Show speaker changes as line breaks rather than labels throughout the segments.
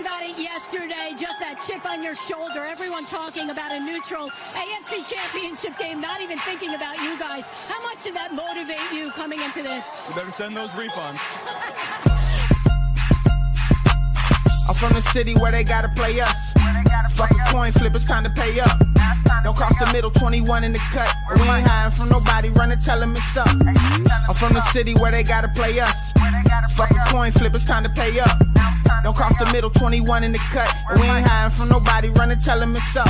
about it yesterday, just that chip on your shoulder. Everyone talking about a neutral AFC championship game, not even thinking about you guys. How much did that motivate you coming into this?
You better send those refunds.
I'm from the city where they gotta play us. Fuck a coin flip, it's time to pay up. Don't cross the middle, 21 in the cut. We ain't hiding from nobody, run and tell it's up. I'm from the city where they gotta play us. Fuck a coin flip, it's time to pay up. Don't cross the middle, 21 in the cut. We ain't hiding from nobody, run and tell it's up.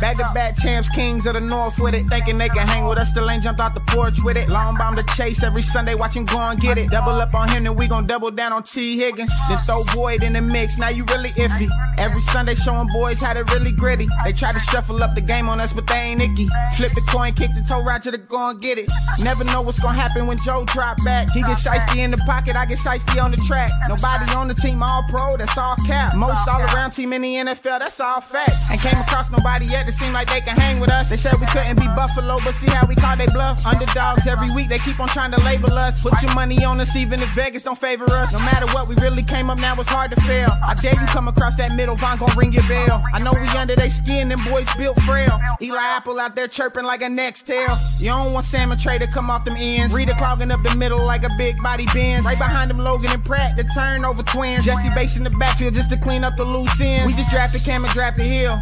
Back to back champs, kings of the north with it. Thinking they can hang with us, still ain't jumped out the porch with it. Long bomb to chase every Sunday, watch him go and get it. Double up on him, then we gon' double down on T. Higgins. Then throw Boyd in the mix, now you really iffy. Every Sunday showing boys how to really gritty. They try to shuffle up the game on us, but they ain't icky. Flip the coin, kick the toe Roger to go and get it. Never know what's gonna happen when Joe drop back. He get shiesty in the pocket, I get shiesty on the track. Nobody on the team all pro, that's all cap. Most all around team in the NFL, that's all fact. Ain't came across nobody yet that seem like they can hang with us. They said we couldn't be Buffalo, but see how we call they bluff. Underdogs every week, they keep on trying to label us. Put your money on us, even if Vegas don't favor us. No matter what, we really came up now, it's hard to fail. I dare you come across that middle, Vonn gon' ring your bell. I know we under they skin, them boys built frail. Eli Apple out there chirping like a next tail. You don't want Salmon Trey to come off them ends. Reader clogging up the middle like a big body Benz. Right behind them, Logan and Pratt, the turnover twins. Jessie Bates in the backfield just to clean up the loose ends. We just drafted Cam and drafted Hill.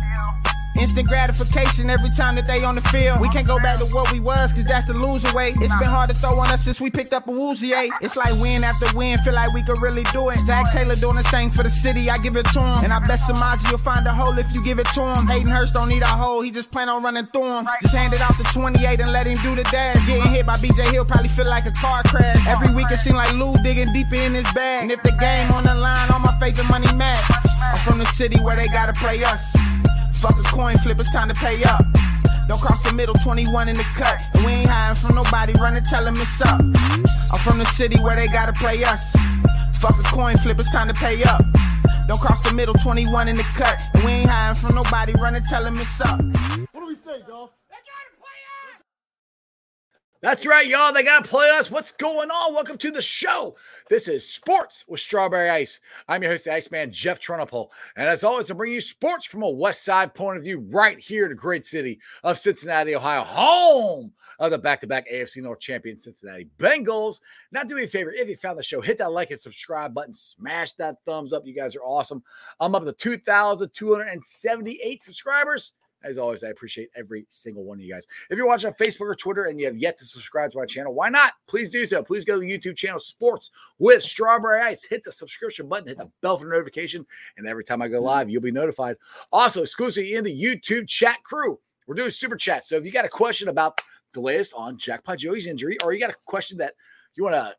Instant gratification every time that they on the field. We can't go back to what we was, cause that's the loser way. It's been hard to throw on us since we picked up a woozy A. It's like win after win, feel like we could really do it. Zac Taylor doing the same for the city, I give it to him. And I bet Samaje will find a hole if you give it to him. Hayden Hurst don't need a hole, he just plan on running through him. Just hand it off to 28 and let him do the dash. Getting hit by BJ Hill probably feel like a car crash. Every week it seem like Lou digging deeper in his bag. And if the game on the line, all my favorite money match. I'm from the city where they gotta play us. Fuck a coin flip, it's time to pay up. Don't cross the middle, 21 in the cut. And we ain't hiding from nobody, run and tell them it's up. I'm from the city where they gotta play us. Fuck a coin flip, it's time to pay up. Don't cross the middle, 21 in the cut. And we ain't hiding from nobody, run and tell them it's up.
What do we say, Dolph?
That's right, y'all. They got to play us. What's going on? Welcome to the show. This is Sports with Strawberry Ice. I'm your host, the Iceman, Jeff Trunapole. And as always, I bring you sports from a West Side point of view right here in the great city of Cincinnati, Ohio, home of the back to back AFC North champion Cincinnati Bengals. Now, do me a favor if you found the show, hit that like and subscribe button, smash that thumbs up. You guys are awesome. I'm up to 2,278 subscribers. As always, I appreciate every single one of you guys. If you're watching on Facebook or Twitter and you have yet to subscribe to my channel, why not? Please do so. Please go to the YouTube channel Sports with Strawberry Ice. Hit the subscription button, hit the bell for notification, and every time I go live, you'll be notified. Also, exclusively in the YouTube chat crew, we're doing super chat. So if you got a question about the latest on Jackpot Joey's injury, or you got a question that you want to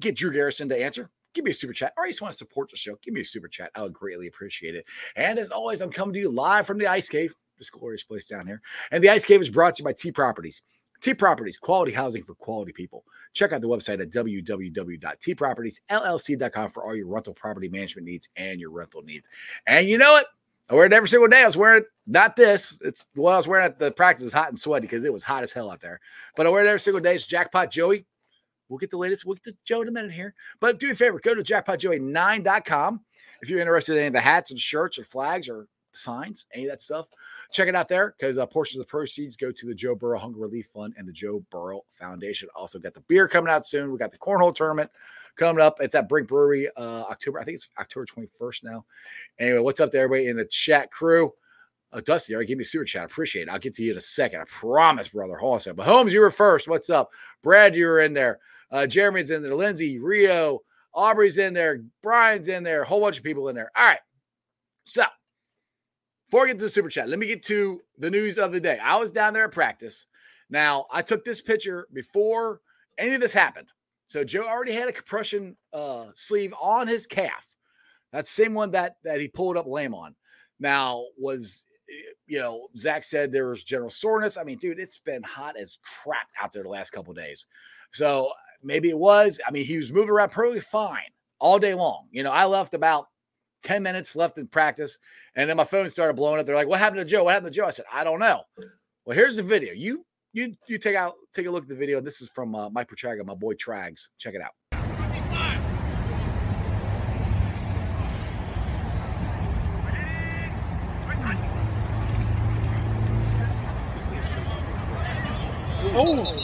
get Drew Garrison to answer, give me a super chat, or you just want to support the show, give me a super chat. I would greatly appreciate it. And as always, I'm coming to you live from the Ice Cave this glorious place down here. And the Ice Cave is brought to you by T Properties. T Properties, quality housing for quality people. Check out the website at www.tpropertiesllc.com for all your rental property management needs and your rental needs. And you know it, I wear it every single day. I was wearing not this. It's what I was wearing at the practice is hot and sweaty because it was hot as hell out there. But I wear it every single day. It's Jackpot Joey. We'll get the latest. We'll get to Joe in a minute here. But do me a favor, go to jackpotjoey9.com if you're interested in any of the hats and shirts or flags or signs, any of that stuff. Check it out there because uh, portions of the proceeds go to the Joe Burrow Hunger Relief Fund and the Joe Burrow Foundation. Also, got the beer coming out soon. We got the cornhole tournament coming up. It's at Brink Brewery, uh, October. I think it's October 21st now. Anyway, what's up to everybody in the chat crew? Uh, Dusty, right, give me a super chat. Appreciate it. I'll get to you in a second. I promise, brother. Hold on. But Holmes, you were first. What's up? Brad, you were in there. Uh, Jeremy's in there. Lindsay, Rio, Aubrey's in there. Brian's in there. A whole bunch of people in there. All right. So before I get to the super chat, let me get to the news of the day. I was down there at practice. Now, I took this picture before any of this happened. So Joe already had a compression uh, sleeve on his calf. That's the same one that that he pulled up lame on. Now, was you know, Zac said there was general soreness. I mean, dude, it's been hot as crap out there the last couple days. So maybe it was. I mean, he was moving around perfectly fine all day long. You know, I left about 10 minutes left in practice. And then my phone started blowing up. They're like, what happened to Joe? What happened to Joe? I said, I don't know. Well, here's the video. You you you take out take a look at the video. This is from uh, Mike Petraglia, my boy Trags. Check it out.
Oh,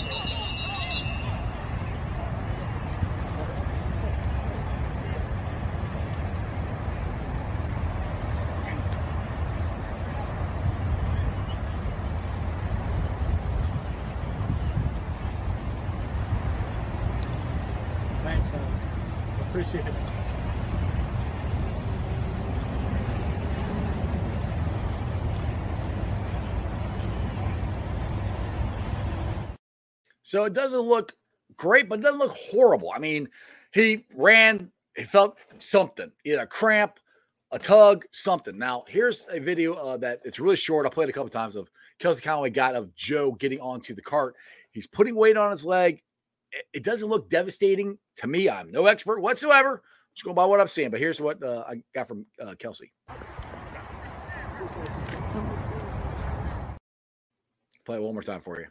So it doesn't look great, but it doesn't look horrible. I mean, he ran, he felt something, either a cramp, a tug, something. Now, here's a video uh, that it's really short. I played a couple times of Kelsey Conway got of Joe getting onto the cart. He's putting weight on his leg. It, it doesn't look devastating to me. I'm no expert whatsoever. Just going by what I'm seeing. But here's what uh, I got from uh, Kelsey. Play it one more time for you.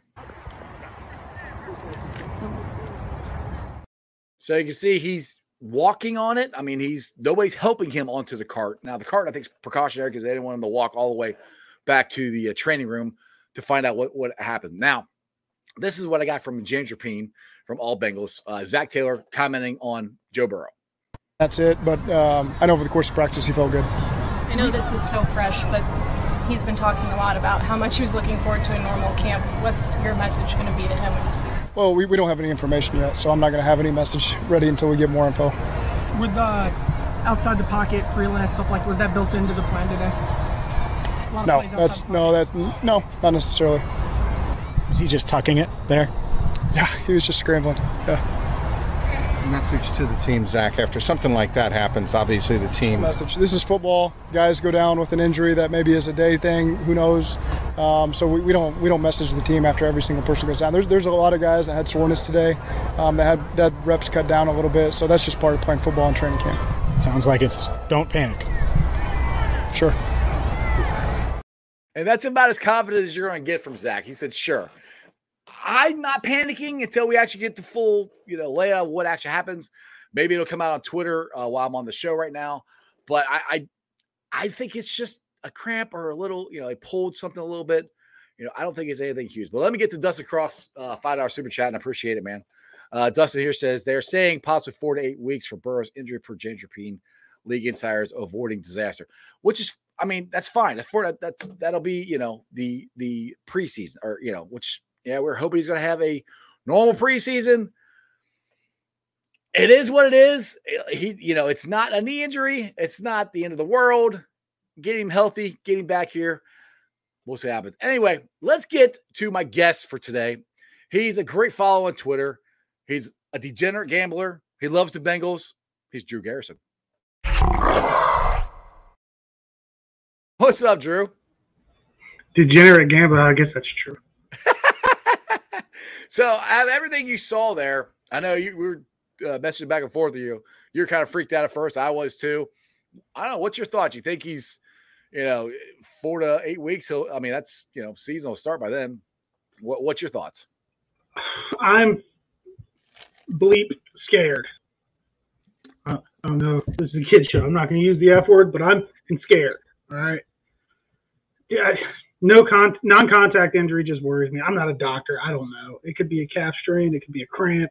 So you can see he's walking on it. I mean, he's nobody's helping him onto the cart. Now, the cart, I think, is precautionary because they didn't want him to walk all the way back to the uh, training room to find out what, what happened. Now, this is what I got from James Rapien from All Bengals. Uh, Zac Taylor commenting on Joe Burrow.
That's it. But um, I know over the course of practice, he felt good.
I know this is so fresh, but he's been talking a lot about how much he was looking forward to a normal camp. What's your message going to be to him when you speak?
Well, we, we don't have any information yet, so I'm not going to have any message ready until we get more info.
With the outside the pocket freelance stuff like was that built into the plan today? A lot of
No, that's no, that no, not necessarily.
Was he just tucking it there?
Yeah, he was just scrambling. Yeah,
Message to the team, Zac. After something like that happens, obviously the team.
message. This is football. Guys go down with an injury that maybe is a day thing. Who knows? Um, so we, we don't we don't message the team after every single person goes down. There's there's a lot of guys that had soreness today. Um, that had that reps cut down a little bit. So that's just part of playing football in training camp.
Sounds like it's don't panic.
Sure.
And that's about as confident as you're going to get from Zac. He said, sure. I'm not panicking until we actually get the full, you know, layout of what actually happens. Maybe it'll come out on Twitter uh, while I'm on the show right now. But I, I, I think it's just a cramp or a little, you know, they pulled something a little bit. You know, I don't think it's anything huge. But let me get to Dustin Cross, uh, five dollar super chat, and I appreciate it, man. Uh, Dustin here says they're saying possibly four to eight weeks for Burrow's injury per Rapien, league insiders avoiding disaster, which is, I mean, that's fine. That's for that. That's that'll be, you know, the the preseason or you know, which yeah, we're hoping he's to have a normal preseason. It is what it is. He, you know, it's not a knee injury. It's not the end of the world. Get him healthy, get him back here. We'll see what happens. Anyway, let's get to my guest for today. He's a great follow on Twitter. He's a degenerate gambler. He loves the Bengals. He's Drew Garrison. What's up, Drew?
Degenerate gambler, I guess that's true.
so, out of everything you saw there, I know you we were uh, messaging back and forth with you. You're kind of freaked out at first. I was too. I don't know. What's your thoughts? You think he's, you know, four to eight weeks? So, I mean, that's you know, season will start by then. What, what's your thoughts?
I'm bleep scared. I don't know. This is a kid show. I'm not going to use the F word, but I'm scared. All right. Yeah. No con non-contact injury just worries me. I'm not a doctor. I don't know. It could be a calf strain. It could be a cramp.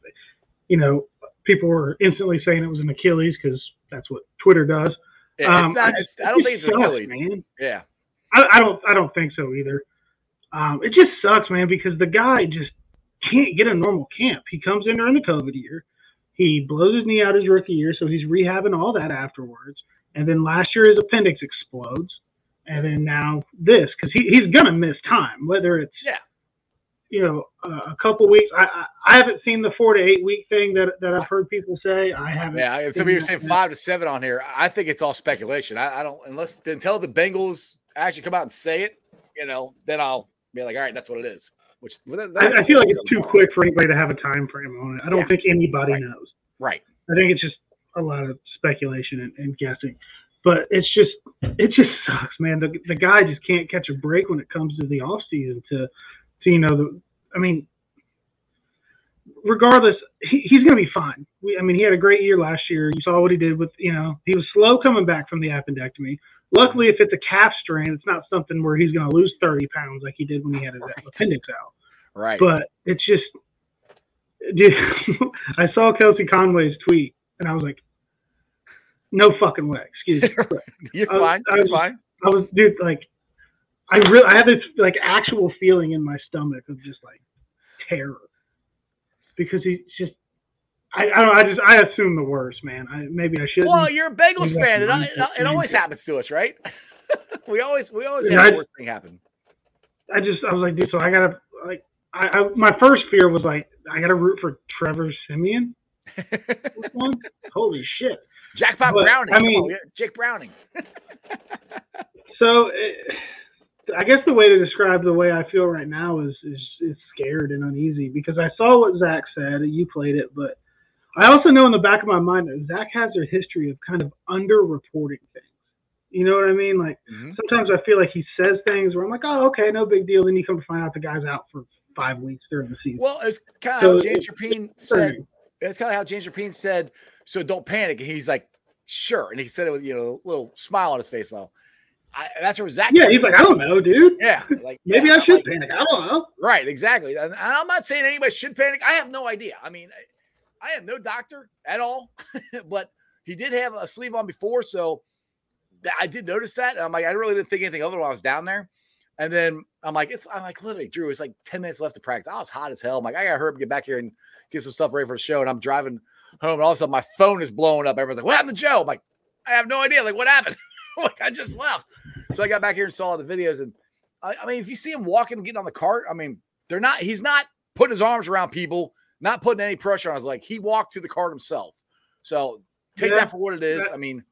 You know, people were instantly saying it was an Achilles because that's what Twitter does.
Yeah, it's
Um,
not,
I-
it's, I don't think it's
it sucks, man.
Yeah.
I, I don't I don't think so either. Um, it just sucks, man, because the guy just can't get a normal camp. He comes in during the COVID year. He blows his knee out his rookie year, so he's rehabbing all that afterwards. And then last year his appendix explodes. And then now this, because he, he's gonna miss time, whether it's
Yeah.
You know uh, a couple weeks. I, I I haven't seen the four to eight week thing that that I've heard people say. I haven't.
Yeah, some people are saying five to seven on here. I think it's all speculation. I, I don't unless until the Bengals actually come out and say it, you know, then I'll be like, all right, that's what it is. Which that-
I, I feel like it's too quick for anybody to have a time frame on it. I don't
Yeah.
think anybody
Right.
knows.
Right.
I think it's just a lot of speculation and, and guessing. But it's just it just sucks, man. The the guy just can't catch a break when it comes to the off season to to you know the I mean regardless, he, he's gonna be fine. We, I mean he had a great year last year. You saw what he did with you know, he was slow coming back from the appendectomy. Luckily if it's a calf strain, it's not something where he's gonna lose thirty pounds like he did when he had his
Right.
appendix out.
Right.
But it's just, dude. I saw Kelsey Conway's tweet, and I was like, "No fucking way." Excuse me.
You're
I was-
fine.
I
You're fine.
I was, dude, like, I really, I had this like actual feeling in my stomach of just like terror because he's just, I, I don't, I just, I assume the worst, man. I maybe I shouldn't.
Well, you're a Bengals fan. It,
that's
it, it always happens to us, right? we always we always
Yeah,
have
I-
the worst thing happen.
I just, I was like, dude, so I gotta, like, I, I my first fear was like, I gotta root for Trevor Siemian. Holy shit!
Jackpot
But,
Browning.
I mean-
on, Jake Browning.
So, eh, I guess the way to describe the way I feel right now is is, is scared and uneasy because I saw what Zac said. And you played it, but I also know in the back of my mind that Zac has a history of kind of underreporting things. You know what I mean? Like
Mhm.
sometimes I feel like he says things where I'm like, oh, okay, no big deal. Then you come to find out the guy's out for five weeks during the season.
Well, it's kind of
So
how James
Rapien
said. It's kind of how James Rapien said. So don't panic. And he's like, sure. And he said it with you know a little smile on his face. So I, that's where Zac.
yeah, he's like, I don't know, dude.
yeah, like
Maybe
yeah,
I should
like,
panic. I don't know.
Right, exactly. And I'm not saying anybody should panic. I have no idea. I mean, I, I am no doctor at all, but he did have a sleeve on before, so I did notice that. And I'm like, I really didn't think anything of it when I was down there. And then I'm like, it's I'm like literally, Drew. It's like 10 minutes left to practice. I was hot as hell. I'm like, I gotta hurry up and get back here and get some stuff ready for the show. And I'm driving home, and all of a sudden my phone is blowing up. Everyone's like, What happened to Joe? I'm like, I have no idea. Like, what happened? like, I just left. So I got back here and saw all the videos. And I, I mean, if you see him walking and getting on the cart, I mean, they're not, he's not putting his arms around people, not putting any pressure on us. Like he walked to the cart himself. So take
Yeah.
that for what it is. I mean,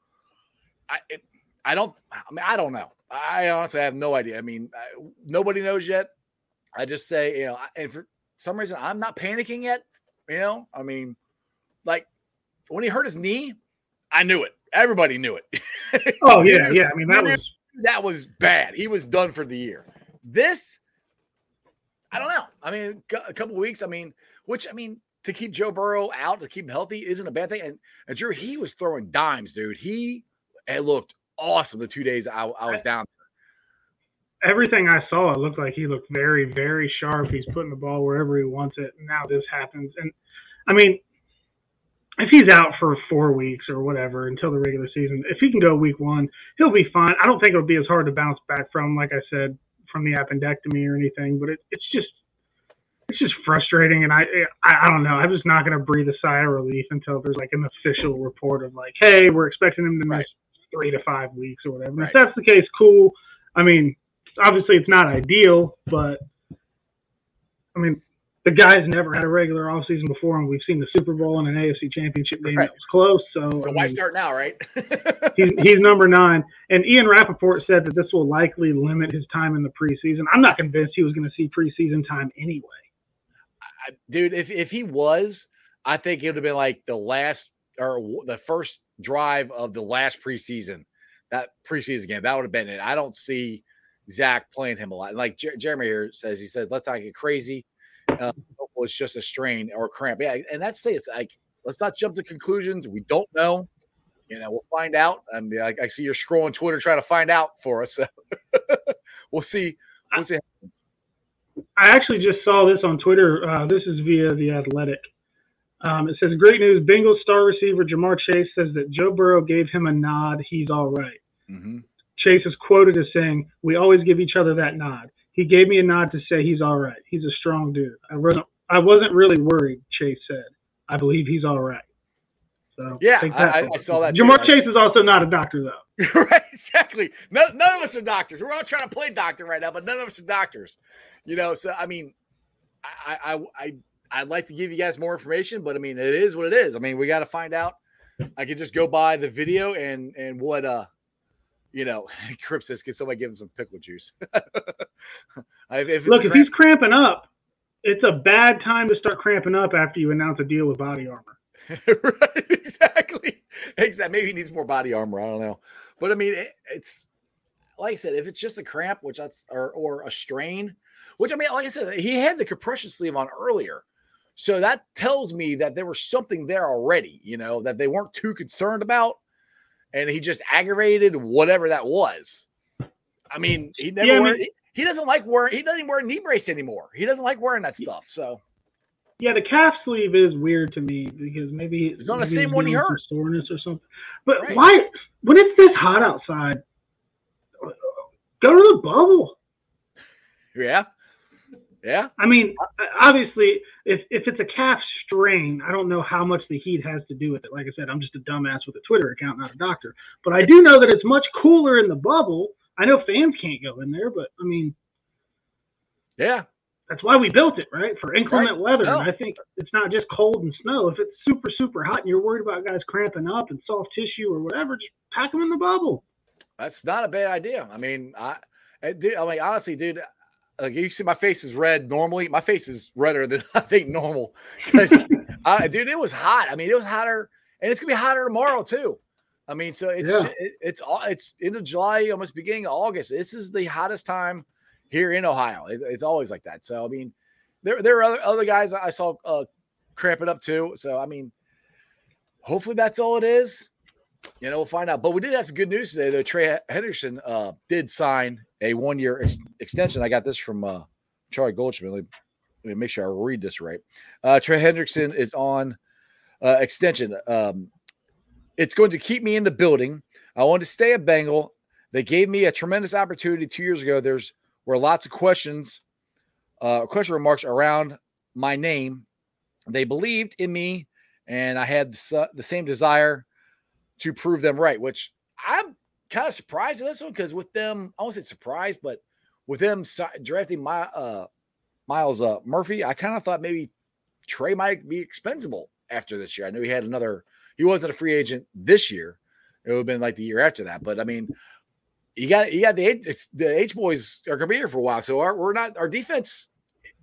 I it, I don't I mean I don't know. I honestly have no idea. I mean, I, nobody knows yet. I just say, you know, and for some reason I'm not panicking yet, you know? I mean, like when he hurt his knee, I knew it. Everybody knew it.
Oh yeah, yeah. I mean, that was
that was bad. He was done for the year. This, I don't know. I mean, a couple weeks. I mean, which I mean, to keep Joe Burrow out to keep him healthy isn't a bad thing. And, and Drew, he was throwing dimes, dude. He it looked awesome the two days I, I was down.
everything I saw, it looked like he looked very, very sharp. He's putting the ball wherever he wants it. And now this happens. And I mean, if he's out for four weeks or whatever until the regular season, if he can go week one, he'll be fine. I don't think it'll be as hard to bounce back from, like I said, from the appendectomy or anything. But it, it's just, it's just frustrating. And I, I, I don't know. I'm just not going to breathe a sigh of relief until there's like an official report of like, hey, we're expecting him to miss
Right.
three to five weeks or whatever.
Right.
If that's the case, cool. I mean, obviously it's not ideal, but I mean, the guy's never had a regular off season before, and we've seen the Super Bowl and an AFC Championship game
Right.
that was close. So,
So
I
why
mean,
start now, right?
he's, he's number nine. And Ian Rapoport said that this will likely limit his time in the preseason. I'm not convinced he was going to see preseason time anyway.
I- dude, if if he was, I think it would have been like the last or the first drive of the last preseason, that preseason game. That would have been it. I don't see Zac playing him a lot. Like Jer- Jeremy here says, he said, "Let's not get crazy. Uh, it's just a strain or a cramp." Yeah, and that's the. It's like let's not jump to conclusions. We don't know. You know, we'll find out. I mean, I, I see you're scrolling Twitter trying to find out for us. So we'll see. We'll see.
I actually just saw this on Twitter. Uh, this is via The Athletic. Um, it says, Great news. Bengals star receiver Ja'Marr Chase says that Joe Burrow gave him a nod. He's all right.
Mhm.
Chase is quoted as saying, "We always give each other that nod. He gave me a nod to say he's all right. He's a strong dude. I wasn't, I wasn't really worried." Chase said, "I believe he's all right." So
Yeah, I- I- saw that
it's
too.
Ja'Marr Chase is also not a doctor, though.
right, exactly. None, none of us are doctors. We're all trying to play doctor right now, but none of us are doctors. You know, so I mean, I, I, I, I'd like to give you guys more information, but I mean, it is what it is. I mean, we got to find out. I could just go by the video and and what uh, you know, Crip says, can somebody give him some pickle juice? If
Look,
a
if he's cramping up, it's a bad time to start cramping up after you announce a deal with Body Armor.
right, exactly. Exactly. Maybe he needs more body armor. I don't know. But I mean, it, it's like I said, if it's just a cramp, which that's or or a strain, which I mean, like I said, he had the compression sleeve on earlier. So that tells me that there was something there already, you know, that they weren't too concerned about. And he just aggravated whatever that was. I mean, he never
Yeah, I mean-
he doesn't like wearing. He doesn't even wear a knee brace anymore. He doesn't like wearing that stuff. So
Yeah, the calf sleeve is weird to me because maybe
It's on the same one he hurt.
soreness or something. But
Right.
why, when it's this hot outside, go to the bubble.
yeah, yeah.
I mean, obviously, if if it's a calf strain, I don't know how much the heat has to do with it. Like I said, I'm just a dumbass with a Twitter account, not a doctor. But I do know that it's much cooler in the bubble. I know fans can't go in there, but I mean,
Yeah,
that's why we built it, right? For inclement weather.
No.
I think it's not just cold and snow. If it's super, super hot and you're worried about guys cramping up and soft tissue or whatever, just pack them in the bubble.
that's not a bad idea. I mean, I, I dude, I mean, honestly, dude, like you see, my face is red. Normally, my face is redder than I think normal. Because, uh, dude, it was hot. I mean, it was hotter, and it's gonna be hotter tomorrow too. I mean, so it's
Yeah.
it, it's all it's end of July, almost beginning of August. This is the hottest time here in Ohio. It, it's always like that. So I mean, there there are other, other guys I saw uh, cramping up too. So I mean, hopefully that's all it is. You know, we'll find out. But we did have some good news today. Though Trey Henderson uh, did sign a one year ex- extension. I got this from uh, Charlie Goldsmith. Let me, let me make sure I read this right. Uh, Trey Hendrickson is on uh, extension. Um, it's going to keep me in the building. I want to stay a Bengal. They gave me a tremendous opportunity two years ago. There's were lots of questions, uh, question remarks around my name. They believed in me, and I had the, the same desire to prove them right. Which I'm kind of surprised at this one because with them, I won't say surprised, but with them drafting my uh, Myles uh, Murphy, I kind of thought maybe Trey might be expendable after this year. I knew he had another. He wasn't a free agent this year. It would have been like the year after that. But I mean, you got you got the it's, the H boys are to be here for a while. So our, we're not our defense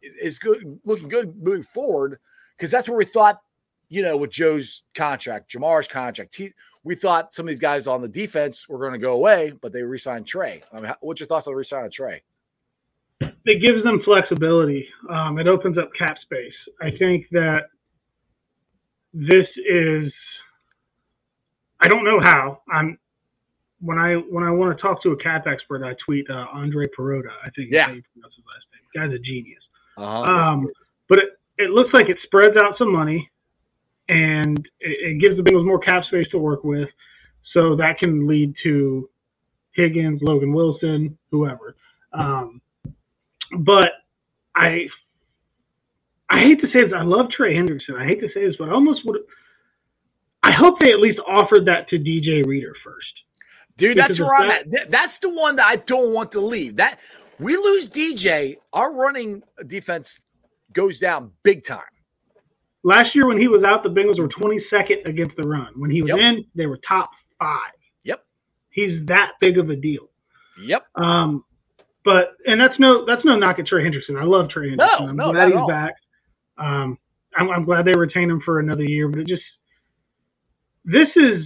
is- good, looking good moving forward because that's where we thought. You know, with Joe's contract, Ja'Marr's contract, he, we thought some of these guys on the defense were going to go away, but they re-signed Trey. I mean, what's your thoughts on re-signing Trey?
It gives them flexibility. Um, it opens up cap space. I think that this is. I don't know how. I'm when I when I want to talk to a cap expert, I tweet uh, Andre Perota. I think
Yeah.
pronounce his last name. Guy's a genius.
Uh-huh.
Um, but it, it looks like it spreads out some money and it, it gives the Bengals more cap space to work with. So that can lead to Higgins, Logan Wilson, whoever. Um, but I I hate to say this. I love Trey Hendrickson. I hate to say this, but I almost would. I hope they at least offered that to DJ Reader first.
Dude, that's
Because if
where I'm
that-
at. That's the one that I don't want to leave. That we lose DJ, our running defense goes down big time.
Last year, when he was out, the Bengals were 22nd against the run. When he was
Yep.
in, they were top five.
Yep.
He's that big of a deal.
Yep.
Um, but and that's no that's no knock at Trey Henderson. I love Trey Henderson.
No,
I'm
no, not
glad
at
he's
all.
back. Um, I'm, I'm glad they retained him for another year. But it just this is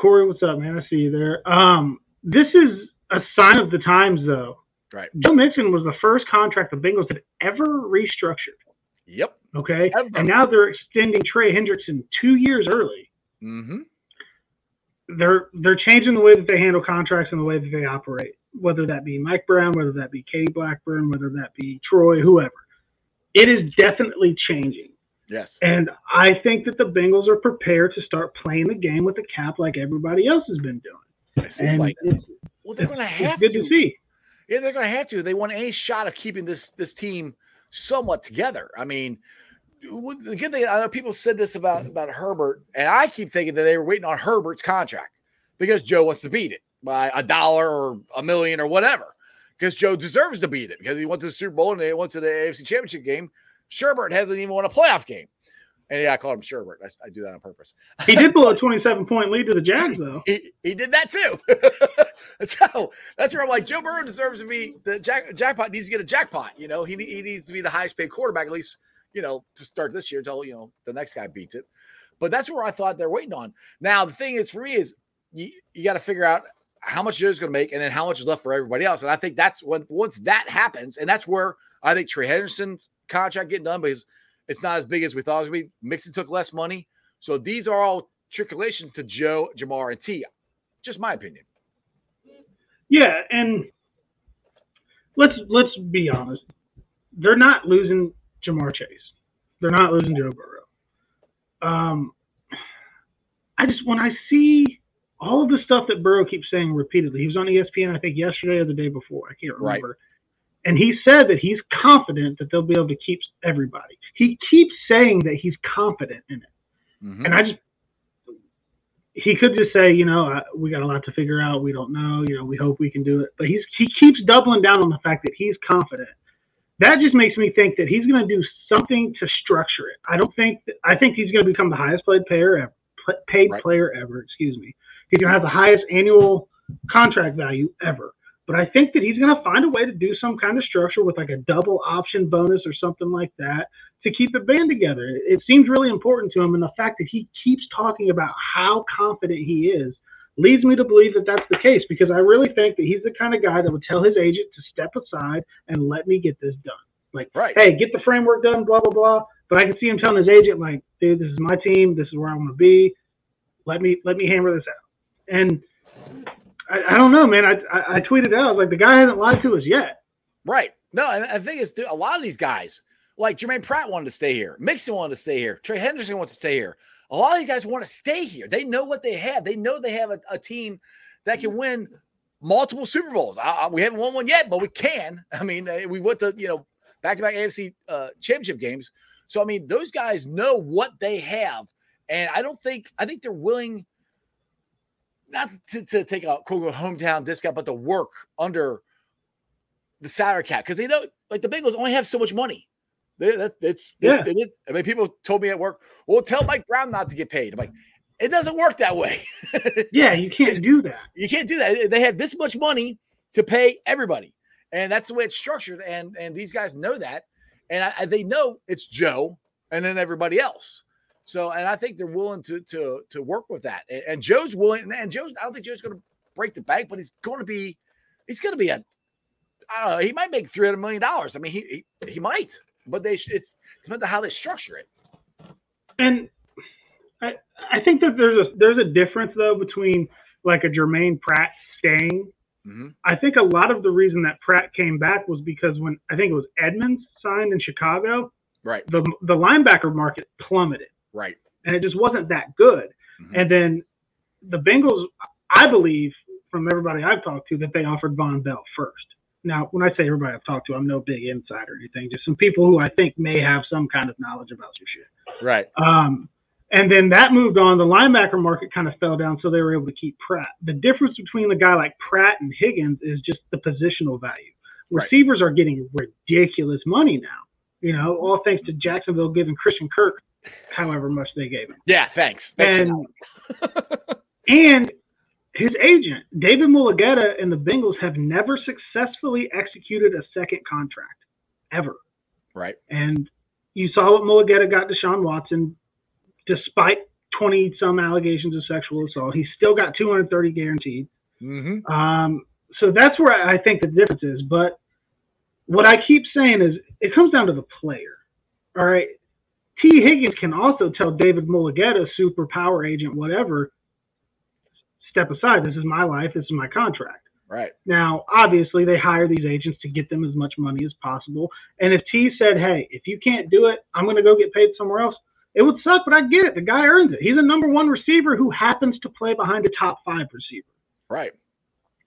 Corey. What's up, man? I see you there. Um, this is a sign of the times, though.
Right.
Joe Mixon was the first contract the Bengals had ever restructured.
Yep.
Okay,
Ever.
and now they're extending Trey Hendrickson two years early.
Mm-hmm.
they're they're changing the way that they handle contracts and the way that they operate. Whether that be Mike Brown, whether that be Katie Blackburn, whether that be Troy, whoever, it is definitely changing.
Yes.
And I think that the Bengals are prepared to start playing the game with the cap like everybody else has been doing.
It seems
And
like
it's,
well, they're going to have
good
to.
to see.
Yeah, they're going to have to. They want any shot of keeping this this team somewhat together. I mean, the good thing I know people said this about about Herbert, and I keep thinking that they were waiting on Herbert's contract because Joe wants to beat it by a dollar or a million or whatever. Because Joe deserves to beat it because he went to the Super Bowl and he went to the AFC Championship game. Sherbert hasn't even won a playoff game. And yeah, I call him Sherbert. I, I do that on purpose.
He did blow a 27 point lead to the Jags, though.
He, he did that too. so that's where I'm like, Joe Burrow deserves to be the jack, jackpot needs to get a jackpot. You know, he, he needs to be the highest paid quarterback, at least, you know, to start this year until, you know, the next guy beats it. But that's where I thought they're waiting on. Now, the thing is for me is you, you got to figure out how much Joe's going to make and then how much is left for everybody else. And I think that's when, once that happens, and that's where I think Trey Henderson's contract getting done because it's not as big as we thought it to be. Mixon took less money. So these are all triculations to Joe, Ja'Marr, and T. Just my opinion.
Yeah, and let's let's be honest. They're not losing Ja'Marr Chase. They're not losing Joe Burrow. Um, I just when I see all of the stuff that Burrow keeps saying repeatedly, he was on ESPN I think yesterday or the day before. I can't
Right.
remember. And he said that he's confident that they'll be able to keep everybody. He keeps saying that he's confident in it.
Mhm.
And I just, he could just say, you know, we got a lot to figure out. We don't know. You know, we hope we can do it. But he's he keeps doubling down on the fact that he's confident. That just makes me think that he's going to do something to structure it. I don't think. That, I think he's going to become the highest paid player ever. Paid
Right.
player ever. Excuse me. He's going to have the highest annual contract value ever. But I think that he's going to find a way to do some kind of structure with like a double option bonus or something like that to keep the band together. It seems really important to him, and the fact that he keeps talking about how confident he is leads me to believe that that's the case because I really think that he's the kind of guy that would tell his agent to step aside and let me get this done. Like,
Right.
hey, get the framework done, blah blah blah. But I can see him telling his agent, like, dude, this is my team, this is where I want to be. Let me let me hammer this out. And I, I don't know, man. I, I I tweeted out I was like, the guy hasn't lied to us yet.
Right. No, and I think it's a lot of these guys, like Jermaine Pratt wanted to stay here. Mixon wanted to stay here. Trey Henderson wants to stay here. A lot of these guys want to stay here. They know what they have. They know they have a, a team that can win multiple Super Bowls. I, I- we haven't won one yet, but we can. I mean, uh, we went to, you know, back to back AFC uh, championship games. So, I mean, those guys know what they have. And I don't think, I think they're willing not to, to take a quote hometown discount, but to work under the salary cap because they know like the Bengals only have so much money. They, that, it's
Yeah.
it is. I mean, people told me at work, "Well, tell Mike Brown not to get paid." I'm like, it doesn't work that way.
Yeah, you can't do that.
you can't do that. They have this much money to pay everybody, and that's the way it's structured. And and these guys know that, and I, I- they know it's Joe and then everybody else. So, and I think they're willing to to to work with that. And, and Joe's willing. And Joe's, I don't think Joe's going to break the bank, but he's going to be, he's going to be a, I don't know. He might make three hundred million dollars. I mean, he, he he might, but they it's depends on how they structure it.
And I I think that there's a there's a difference though between like a Jermaine Pratt staying.
Mhm.
I think a lot of the reason that Pratt came back was because when I think it was Edmonds signed in Chicago,
Right,
the the linebacker market plummeted
right,
and it just wasn't that good.
Mhm.
And then the Bengals, I believe from everybody I've talked to, that they offered Vonn Bell first. Now, when I say everybody I've talked to, I'm no big insider or anything. Just some people who I think may have some kind of knowledge about some shit.
right,
Um, and then that moved on. The linebacker market kind of fell down, so they were able to keep Pratt. The difference between a guy like Pratt and Higgins is just the positional value.
Right.
Receivers are getting ridiculous money now. You know, all thanks to Jacksonville giving Christian Kirk however much they gave him.
yeah. Thanks. Thanks
And and his agent, David Mulugheta and the Bengals have never successfully executed a second contract ever.
right,
And you saw what Mulugheta got Deshaun Watson, despite 20 some allegations of sexual assault. He's still got 230 guaranteed.
mm-hmm.
Um, so that's where I think the difference is. But what I keep saying is it comes down to the player. All right. T. Higgins can also tell David Mulligetta, super power agent, whatever, step aside. This is my life. This is my contract.
right,
Now, obviously, they hire these agents to get them as much money as possible. And if T said, "Hey, if you can't do it, I'm going to go get paid somewhere else," it would suck. But I get it. The guy earns it. He's a number one receiver who happens to play behind a top five receiver.
right.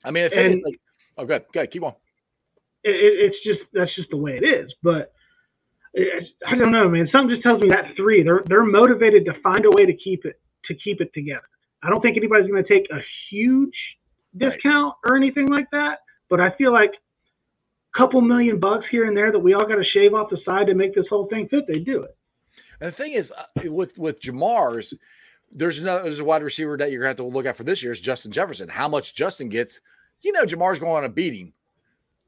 I mean, thing is like, oh, good, good, keep on.
It, it, it's just that's just the way it is. But it, I don't know, man. Something just tells me that three they're they're motivated to find a way to keep it to keep it together. I don't think anybody's going to take a huge
Right.
discount or anything like that. But I feel like a couple million bucks here and there that we all got to shave off the side to make this whole thing fit. They do it.
And the thing is, uh, with with Ja'Marr's, there's another there's a wide receiver that you're gonna have to look at for this year is Justin Jefferson. How much Justin gets, you know, Ja'Marr's going on a beating.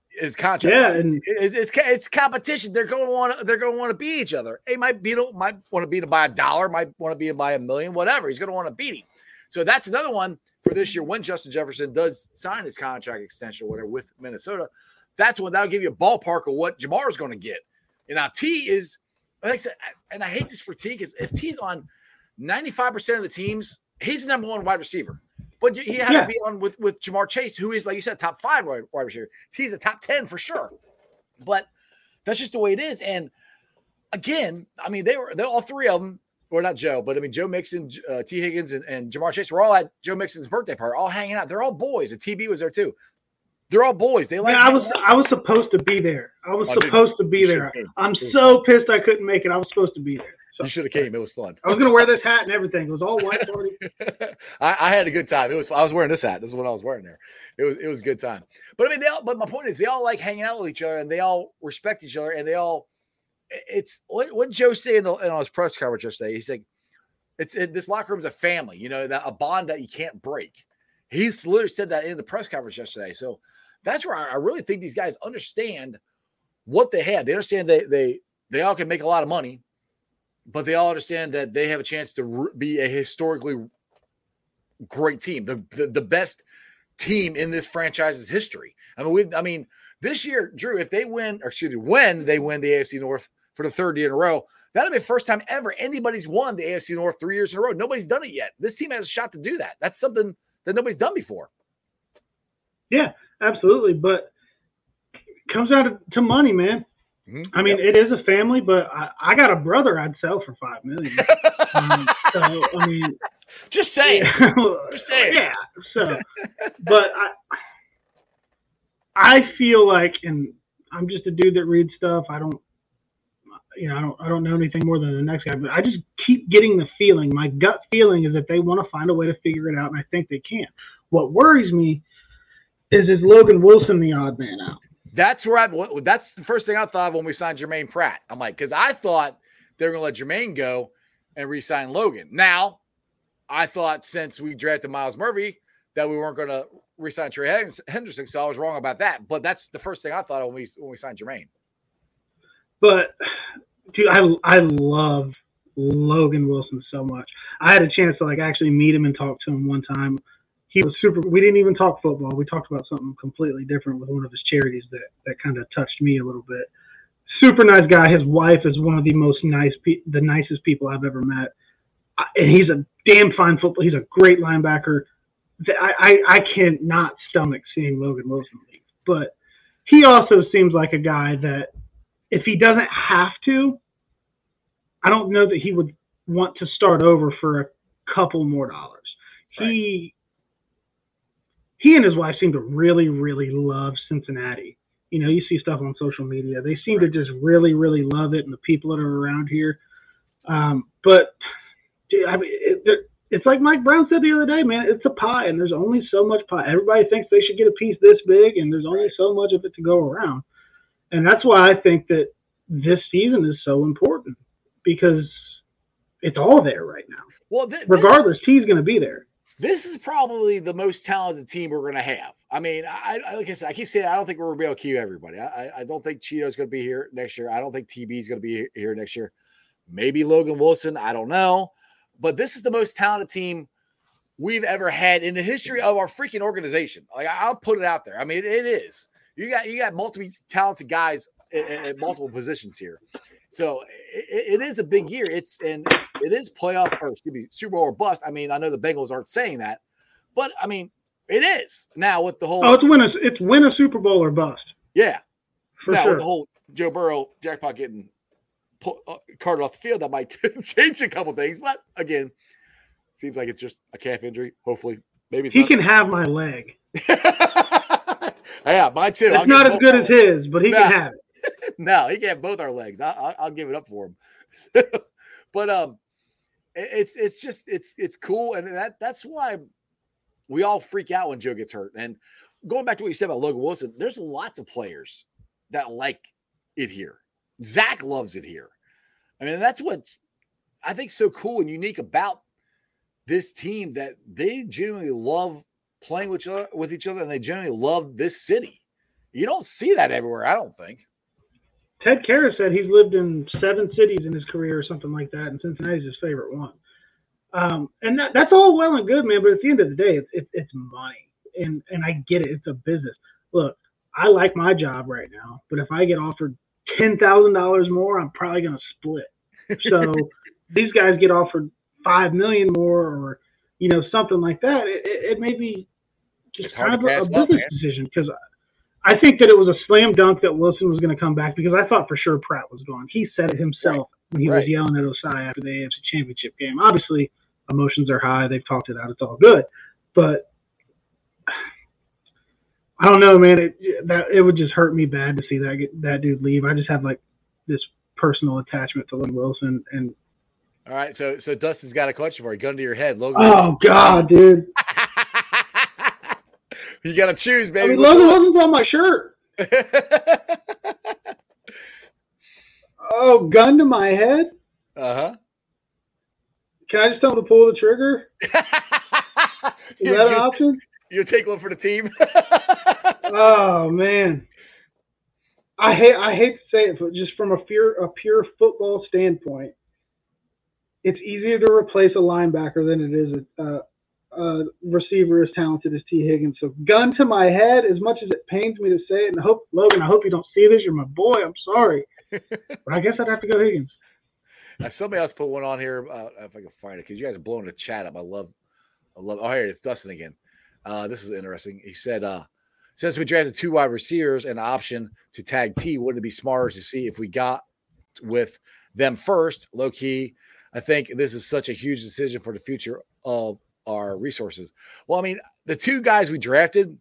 His contract,
Yeah, and
it's, it's it's competition. They're going to want to, they're going to want to beat each other. He might beat him, might want to beat him by a dollar, might want to beat him by a million, whatever. He's going to want to beat him. So that's another one for this year when Justin Jefferson does sign his contract extension or whatever with Minnesota. That's when that'll give you a ballpark of what Ja'Marr is going to get. And now T is, like I said, and I hate this for T because if T's on 95% of the teams, he's the number one wide receiver. But he had
Yeah.
to be on with with Ja'Marr Chase, who is like you said, top five wide receiver. He's a top ten for sure. But that's just the way it is. And again, I mean, they were they all three of them, or not Joe, but I mean Joe Mixon, uh, T Higgins, and, and Ja'Marr Chase were all at Joe Mixon's birthday party, all hanging out. They're all boys. And TB was there too. They're all boys. They like.
Yeah, I was
out.
I was supposed to be there. I was
Oh, dude,
supposed to be there. I'm so pissed I couldn't make it. I was supposed to be there. So
You should have came. It was fun.
I was gonna wear this hat and everything. It was all white party.
I, I had a good time. It was. I was wearing this hat. This is what I was wearing there. It was. It was a good time. But I mean, they all. But my point is, they all like hanging out with each other, and they all respect each other, and they all. It's what Joe say in, the, in his press conference yesterday. He's like, "It's it, this locker room's a family. You know, that a bond that you can't break." He's literally said that in the press conference yesterday. So that's where I, I really think these guys understand what they have. They understand they they they all can make a lot of money, but they all understand that they have a chance to re- be a historically great team, the, the the best team in this franchise's history. I mean, we, I mean, this year, Drew, if they win, or excuse me, when they win the AFC North for the third year in a row, that'll be the first time ever anybody's won the AFC North three years in a row. Nobody's done it yet. This team has a shot to do that. That's something that nobody's done before.
Yeah, absolutely. But it comes down to, to money, man.
Mhm.
I mean, it is a family, but I, I got a brother I'd sell for five million. um, so I mean,
Just saying.
yeah,
Just saying.
yeah. So, but I, I feel like, and I'm just a dude that reads stuff. I don't, you know, I don't, I don't know anything more than the next guy. But I just keep getting the feeling. My gut feeling is that they want to find a way to figure it out, and I think they can. What worries me is is Logan Wilson the odd man out?
That's where I. That's the first thing I thought of when we signed Jermaine Pratt. I'm like, because I thought they were going to let Jermaine go and re-sign Logan. Now, I thought since we drafted Myles Murphy that we weren't going to re-sign Trey Hen- Henderson, so I was wrong about that. But that's the first thing I thought of when we when we signed Jermaine.
But dude, I I love Logan Wilson so much. I had a chance to like actually meet him and talk to him one time. He was super. We didn't even talk football. We talked about something completely different with one of his charities that that kind of touched me a little bit. Super nice guy. His wife is one of the most nice, pe- the nicest people I've ever met, and he's a damn fine football. He's a great linebacker. I I, I cannot stomach seeing Logan Wilson leave, but he also seems like a guy that if he doesn't have to, I don't know that he would want to start over for a couple more dollars. He he and his wife seem to really, really love Cincinnati. You know, you see stuff on social media. They seem to just really, really love it, and the people that are around here. Um, but dude, I mean, it, it, it's like Mike Brown said the other day, man. It's a pie, and there's only so much pie. Everybody thinks they should get a piece this big, and there's only so much of it to go around. And that's why I think that this season is so important because it's all there right now.
Well, this-
Regardless, T's going to be there.
this is probably the most talented team we're going to have. I mean, I, I like I said, I keep saying I don't think we're going to be able to keep everybody. I, I- don't think Cheeto's going to be here next year. I don't think TB is going to be here next year. Maybe Logan Wilson. I don't know, but this is the most talented team we've ever had in the history of our freaking organization. Like I'll put it out there. I mean, it, it is. You got you got multiple talented guys at- at multiple positions here. So it, it is a big year. It's and it's, it is playoff or excuse me, Super Bowl or bust. I mean, I know the Bengals aren't saying that, but I mean, it is now with the whole
Oh, it's win a it's win a Super Bowl or bust
yeah.
for
now
sure.
with the whole Joe Burrow jackpot getting pulled, uh, carted off the field, that might change a couple things. But again, seems like it's just a calf injury. Hopefully, maybe
he
not.
can have my leg.
yeah, mine too. I'll
It's not as good as his, but he
Nah.
can have it.
no, he can have both our legs. I, I, I'll give it up for him. but um, it- it's it's just it's it's cool, and that that's why we all freak out when Joe gets hurt. And going back to what you said about Logan Wilson, there's lots of players that like it here. Zac loves it here. I mean, that's what I think so cool and unique about this team that they genuinely love playing with each other, with each other, and they genuinely love this city. You don't see that everywhere, I don't think.
Ted Karras said he's lived in seven cities in his career or something like that, and Cincinnati's his favorite one. Um, and that, that's all well and good, man. But at the end of the day, it's it's, it's money, and and I get it. It's a business. Look, I like my job right now, but if I get offered ten thousand dollars more, I'm probably going to split. So these guys get offered five million more, or you know, something like that, it, it, it may be just kind of a, a business
up,
decision because I think that it was a slam dunk that Wilson was going to come back because I thought for sure Pratt was gone. He said it himself when he was yelling at Ossai after the AFC Championship game. Obviously, emotions are high. They've talked it out. It's all good, but I don't know, man. It that it would just hurt me bad to see that get- that dude leave. I just have like this personal attachment to Logan Wilson, and
All right, so so Dustin's got a question for you. Gun to your head, Logan.
oh god, dude.
you got to choose, baby.
I mean, Logan Wilson's on my shirt. Oh, gun to my head.
uh huh.
Can I just tell him to pull the trigger? Is
you,
that an
you-
option?
you take one for the team.
Oh man, I hate I hate to say it, but just from a pure a pure football standpoint, it's easier to replace a linebacker than it is a, a, a receiver as talented as T Higgins. So, gun to my head. As much as it pains me to say it, and I hope Logan, I hope you don't see this. You're my boy. I'm sorry, but I guess I'd have to go Higgins.
Now, somebody else put one on here. Uh, if I can find it, because you guys are blowing the chat up. I love, I love. Oh, here it is, Dustin again. Uh, this is interesting. He said, uh, since we drafted two wide receivers and an option to tag T, wouldn't it be smarter to see if we got with them first, low key? I think this is such a huge decision for the future of our resources. Well, I mean, the two guys we drafted,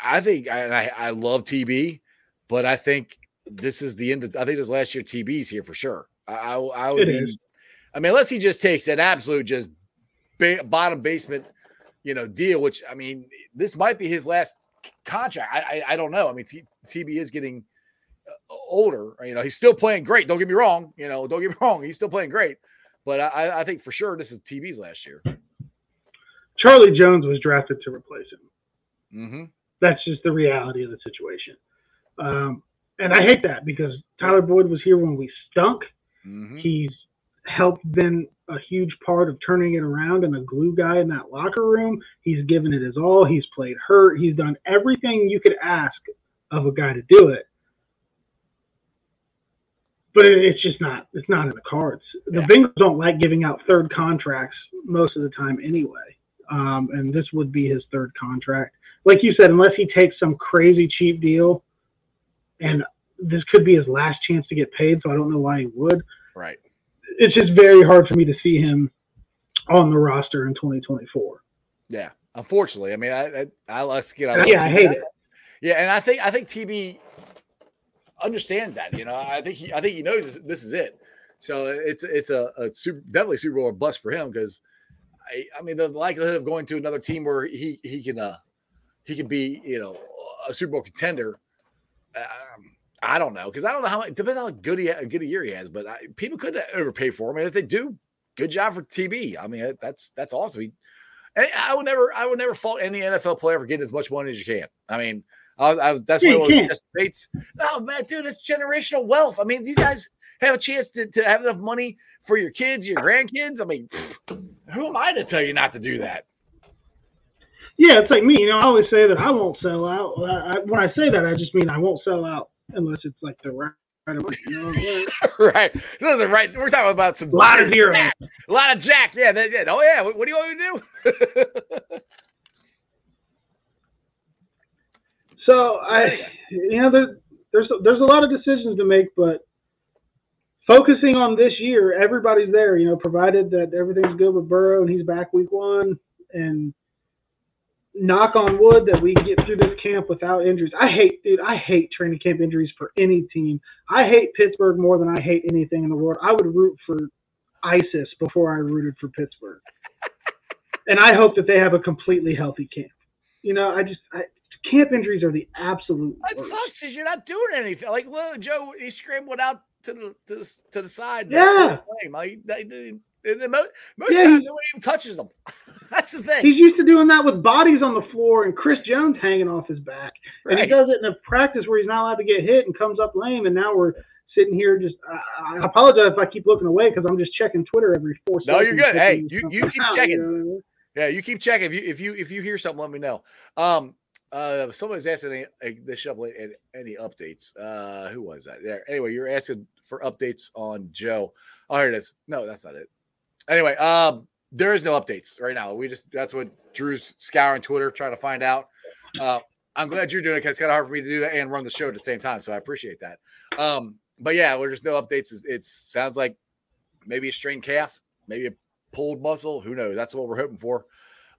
I think, and I, I love TB, but I think this is the end. Of, I think this last year TB's here for sure. I, I, I would be. I mean, unless he just takes an absolute just ba- bottom basement, you know, deal. Which I mean, this might be his last contract. I I, I don't know. I mean, T, TB is getting uh, older. You know, he's still playing great. Don't get me wrong. You know, don't get me wrong. He's still playing great. But I, I think for sure this is TB's last year.
Charlie Jones was drafted to replace him.
Mm-hmm.
That's just the reality of the situation. Um, and I hate that because Tyler Boyd was here when we stunk.
Mm-hmm.
He's helped been a huge part of turning it around and a glue guy in that locker room. He's given it his all. He's played hurt. He's done everything you could ask of a guy to do it. But it, it's just not. It's not in the cards. The
Yeah.
Bengals don't like giving out third contracts most of the time anyway. Um, and this would be his third contract. Like you said, unless he takes some crazy cheap deal, and this could be his last chance to get paid. So I don't know why he would
Right.
it's just very hard for me to see him on the roster in 2024.
Yeah. Unfortunately, I mean, I I, I let's get out.
Yeah, I hate it.
Yeah, and I think I think TB understands that. You know, I think he I think he knows this is it. So it's it's a, a super definitely Super Bowl bust for him because I, I mean the likelihood of going to another team where he he can uh he can be you know a Super Bowl contender. Um, I don't know because I don't know how it depends on how good he good a year he has, but I, people could overpay for him, and if they do, good job for TB. I mean that's that's awesome. He, I will never, I will never fault any NFL player for getting as much money as you can. I mean, I, I, that's
Yeah,
it
can't.
was Bates. No, man, dude, it's generational wealth. I mean, if you guys have a chance to, to have enough money for your kids, your grandkids, I mean, who am I to tell you not to do that?
Yeah, it's like me. You know, I always say that I won't sell out. I, I, when I say that, I just mean I won't sell out unless it's like the right. right amount, you know what I'm saying?
right. This isn't right. We're talking about some
A lot of.
Jack. A lot of Jack. Yeah. That, yeah. Oh, yeah. What, what do you want me to do?
So I, you know, there, there's there's a lot of decisions to make, but focusing on this year, everybody's there. You know, provided that everything's good with Burrow and he's back week one, and knock on wood that we get through this camp without injuries. I hate, dude, I hate training camp injuries for any team. I hate Pittsburgh more than I hate anything in the world. I would root for ISIS before I rooted for Pittsburgh. and I hope that they have a completely healthy camp. You know, I just I, camp injuries are the absolute worst.
sucks because you're not doing anything. Like, well, Joe, he scrambled out to the to to the side.
Yeah.
Like, they, they, and most most
Yeah,
times nobody even touches them. That's the thing.
He's used to doing that with bodies on the floor and Chris Jones hanging off his back. And he does it in a practice where he's not allowed to get hit and comes up lame. And now we're sitting here just. I, I apologize if I keep looking away because I'm just checking Twitter every four
No,
seconds.
No, you're good. Hey, you- you keep
out,
checking.
know I mean?
Yeah, you keep checking. If you if you if you hear something, let me know. Um, uh, somebody's asking this show any, any updates. Uh, who was that? Yeah. Anyway, you're asking for updates on Joe. Oh, here it is. No, that's not it. Anyway, um, there is no updates right now. We just that's what Drew's scouring Twitter trying to find out. Uh, I'm glad you're doing it because it's kind of hard for me to do that and run the show at the same time. So I appreciate that. Um, but yeah, well, there's no updates. It sounds like maybe a strained calf, maybe a pulled muscle. Who knows? That's what we're hoping for.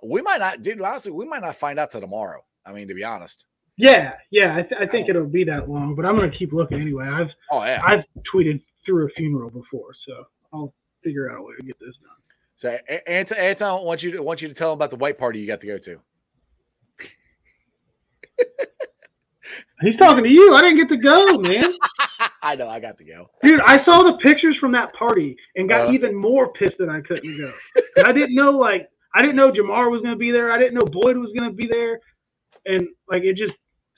We might not, dude. Honestly, we might not find out till tomorrow. I mean, to be honest.
Yeah, yeah. I, th- I think it'll be that long, but I'm gonna keep looking anyway. I've
oh yeah.
I've tweeted through a funeral before, so I'll figure out a way to get this done.
So Anton, Anton, I want you to want you to tell him about the white party you got to go to.
He's talking to you. I didn't get to go, man.
I know I got to go.
Dude, I saw the pictures from that party and got uh, even more pissed that I couldn't go. I didn't know like I didn't know Ja'Marr was gonna be there. I didn't know Boyd was gonna be there. And like it just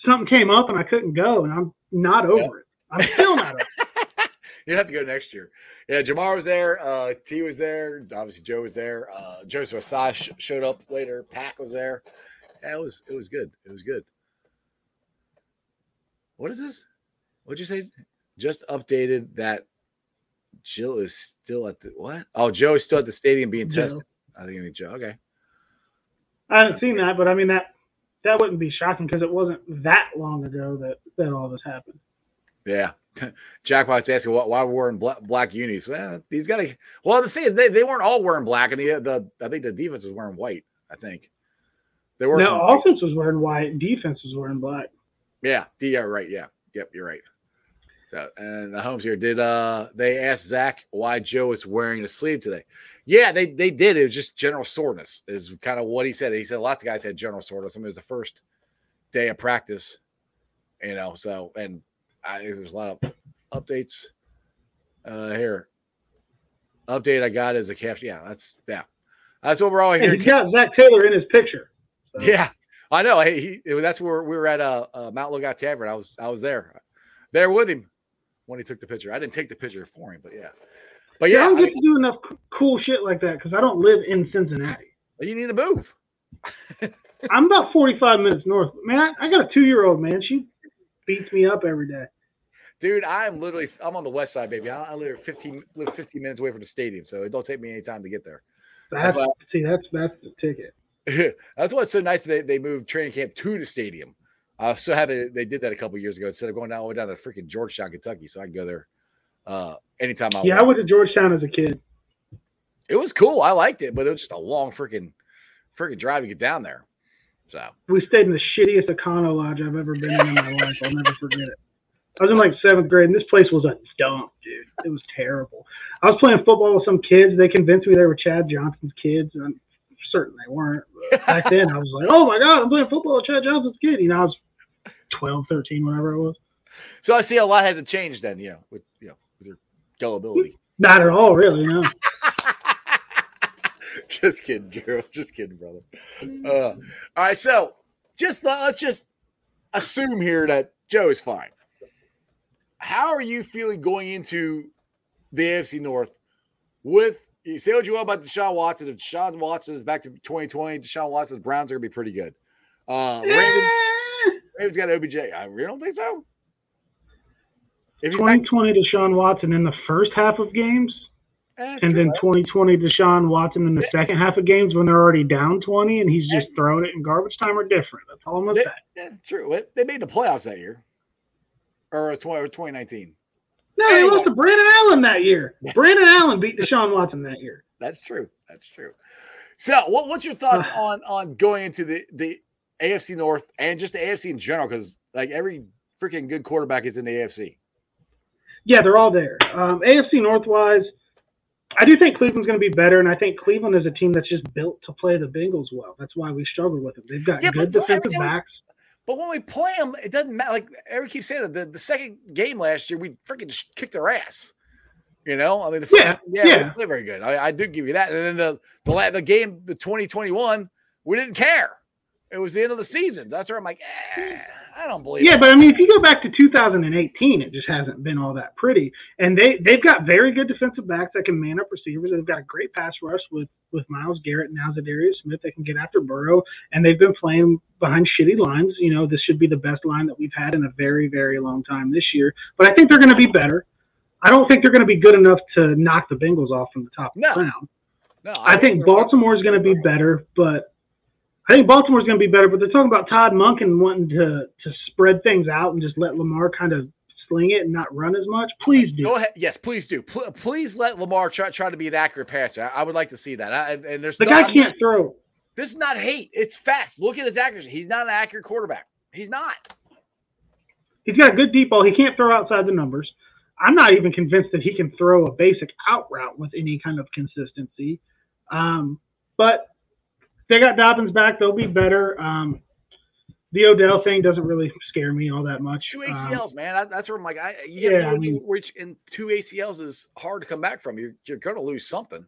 something came up and I couldn't go and I'm not over yep. it. I'm still not over it.
you have to go next year. Yeah, Ja'Marr was there. Uh, T was there. Obviously, Joe was there. Uh, Joseph Ossai sh- showed up later. Pack was there. Yeah, it was it was good. It was good. What is this? What'd you say? Just updated that Jill is still at the what? Oh, Joe is still at the stadium being Joe. tested. I think it's Joe. Okay.
I haven't seen that, but I mean that that wouldn't be shocking because it wasn't that long ago that that all this happened.
Yeah. Jackpot's asking why, why we're wearing black, black unis. Well, he's got to. Well, the thing is, they, they weren't all wearing black, and the, the I think the defense was wearing white. I think
they were. No, offense was wearing white. Defense was wearing black.
Yeah, yeah, right. Yeah, yep, you're right. And the homes here did uh they asked Zac why Joe is wearing a sleeve today? Yeah, they they did. It was just general soreness is kind of what he said. He said lots of guys had general soreness. I mean, it was the first day of practice, you know. So, and I, there's a lot of updates uh here. Update I got is a calf. Yeah, that's yeah, that's what we're all here.
He got Zac Taylor in his picture.
So. Yeah, I know. He, he, that's where we were at uh, uh, Mount Lookout Tavern. I was I was there, there with him when he took the picture. I didn't take the picture for him, but yeah.
But yeah, yeah I don't get I mean, to do enough cool shit like that because I don't live in Cincinnati.
You need to move.
I'm about 45 minutes north. Man, I, I got a two year old man. She beats me up every day.
Dude, I'm literally I'm on the west side, baby. I, I live 15 live 15 minutes away from the stadium, so it don't take me any time to get there.
That's, that's see, that's that's the ticket.
That's what's so nice. They they moved training camp to the stadium. I uh, so happy they did that a couple years ago instead of going down all the way down to freaking Georgetown, Kentucky, so I can go there uh, anytime I. Wanted.
Yeah, want. I went to Georgetown as a kid.
It was cool. I liked it, but it was just a long freaking freaking drive to get down there. So
we stayed in the shittiest Econo Lodge I've ever been in in my life. I'll never forget it. I was in like seventh grade, and this place was a dump, dude. It was terrible. I was playing football with some kids. They convinced me they were Chad Johnson's kids, and certain they weren't. But back then, I was like, oh my God, I'm playing football with Chad Johnson's kid. You know, I was 12, 13, whatever it was.
So I see a lot hasn't changed then, you know, with, you know, with your gullibility.
Not at all, really, no.
just kidding, girl. Just kidding, brother. Uh, all right, so just let's just assume here that Joe is fine. How are you feeling going into the AFC North with you say what you want about Deshaun Watson. If Deshaun Watson is back to 2020, Deshaun Watson's Browns are gonna be pretty good. Uh Ravens, Ravens got OBJ. I really don't think so.
If 2020 back, Deshaun Watson in the first half of games, eh, and then 2020 Deshaun Watson in the yeah. second half of games when they're already down 20 and he's just throwing it in garbage time are different. That's all I'm say.
Yeah, true. They made the playoffs that year, or 2019.
No, they lost to Brandon Allen that year. Brandon Allen beat Deshaun Watson that year.
That's true. That's true. So, what, what's your thoughts on on going into the the AFC North and just the AFC in general? Because like every freaking good quarterback is in the AFC.
Yeah, they're all there. Um, AFC North wise, I do think Cleveland's going to be better, and I think Cleveland is a team that's just built to play the Bengals well. That's why we struggle with them. They've got yeah, good defensive backs.
But when we play them, it doesn't matter. Like Eric keeps saying, the, the second game last year, we freaking just kicked their ass. You know, I mean, the first, yeah, yeah, yeah. we very good. I, I, do give you that. And then the the the game, the 2021, we didn't care. It was the end of the season. That's where I'm like, eh, I don't believe. It.
Yeah,
it.
but I mean, if you go back to 2018, it just hasn't been all that pretty. And they they've got very good defensive backs that can man up receivers. They've got a great pass rush with with Myles Garrett and now Za'Darius Smith. They can get after Burrow, and they've been playing behind shitty lines. You know, this should be the best line that we've had in a very very long time this year. But I think they're going to be better. I don't think they're going to be good enough to knock the Bengals off from the top
no.
of the round.
No,
I think Baltimore is going to be better, but I think Baltimore's going to be better. But they're talking about Todd Monken wanting to to spread things out and just let Lamar kind of sling it and not run as much. Please do.
Go ahead. Yes, please do. Pl- please let Lamar try, try to be an accurate passer. I, I would like to see that. I, and, and there's
the
no,
guy
I'm
can't
not-
throw.
this is not hate. It's facts. Look at his accuracy. He's not an accurate quarterback. He's not.
He's got a good deep ball. He can't throw outside the numbers. I'm not even convinced that he can throw a basic out route with any kind of consistency. Um, but they got Dobbins back. They'll be better. Um, the Odell thing doesn't really scare me all that much.
It's two
Um,
ACLs, man. That, that's where I'm like, I you
Yeah, I mean-
which in two ACLs is hard to come back from. You're you're going to lose something.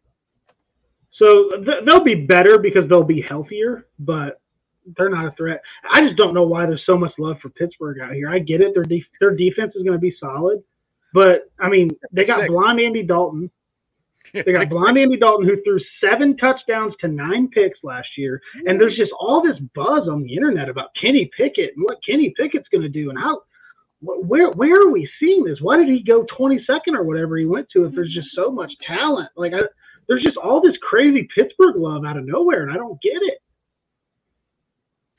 So th- they'll be better because they'll be healthier, but they're not a threat. I just don't know why there's so much love for Pittsburgh out here. I get it; their de- their defense is going to be solid, but I mean, they got
Sick.
blonde Andy Dalton. They got blonde Andy Dalton who threw seven touchdowns to nine picks last year, and there's just all this buzz on the internet about Kenny Pickett and what Kenny Pickett's going to do and how. Where where are we seeing this? Why did he go 22nd or whatever he went to? If there's just so much talent, like I, there's just all this crazy Pittsburgh love out of nowhere, and I don't get it.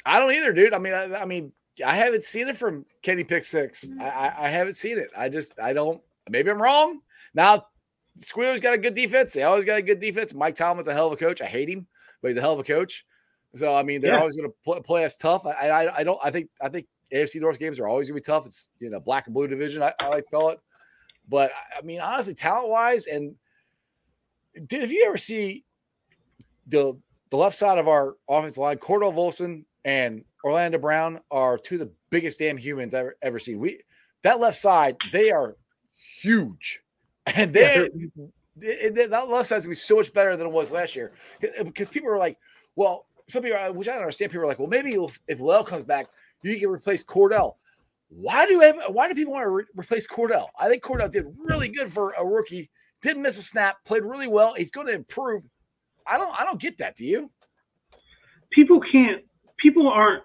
I don't either, dude. I mean, I, I mean, I haven't seen it from Kenny Pick Six. I, I, I haven't seen it. I just, I don't. Maybe I'm wrong. Now, Squealer's got a good defense. They always got a good defense. Mike Tomlin's a hell of a coach. I hate him, but he's a hell of a coach. So I mean, they're
Yeah.
always going to play, play us tough. I, I, I don't. I think, I think AFC North games are always going to be tough. It's you know black and blue division. I, I like to call it. But I mean, honestly, talent wise, and did if you ever see the the left side of our offensive line, Cordell Volson and Orlando Brown are two of the biggest damn humans I've ever, ever seen. We that left side, they are huge, and they it- it- that left side's gonna be so much better than it was last year because people are like, well, some people, are- which I don't understand, people are like, well, maybe if, if La'el comes back, you can replace Cordell. Why do why do people want to re- replace Cordell? I think Cordell did really good for a rookie. Didn't miss a snap. Played really well. He's going to improve. I don't I don't get that. Do you?
people can't people aren't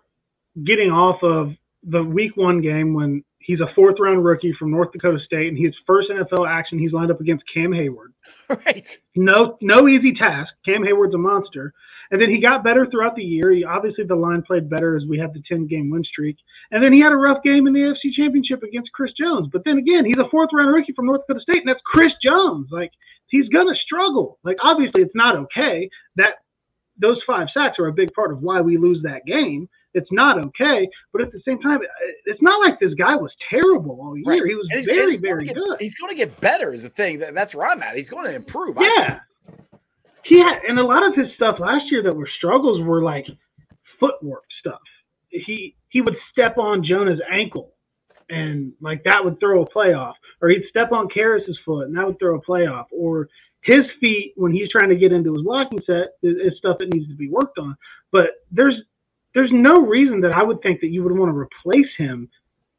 getting off of the week one game when he's a fourth round rookie from North Dakota State and his first NFL action he's lined up against Cam Heyward.
right.
No no easy task. Cam Heyward's a monster. And then he got better throughout the year. He, obviously the line played better as we had the 10 game win streak. And then he had a rough game in the AFC championship against Chris Jones. But then again, he's a fourth round rookie from North Dakota State and that's Chris Jones. Like he's gonna struggle. Like obviously it's not okay. That those five sacks are a big part of why we lose that game. It's not okay, but at the same time, uh, it's not like this guy was terrible all year.
Right.
He was
he's-
very, very
get-
good.
He's going to get better. Is the thing. That, that's where I'm at. He's going to improve.
Yeah. He had, and a lot of his stuff last year that were struggles were like footwork stuff. He he would step on Jonah's ankle, and like that would throw a playoff, or he'd step on Karras's foot, and that would throw a playoff, or his feet when he's trying to get into his blocking set is, is stuff that needs to be worked on. But there's there's no reason that I would think that you would want to replace him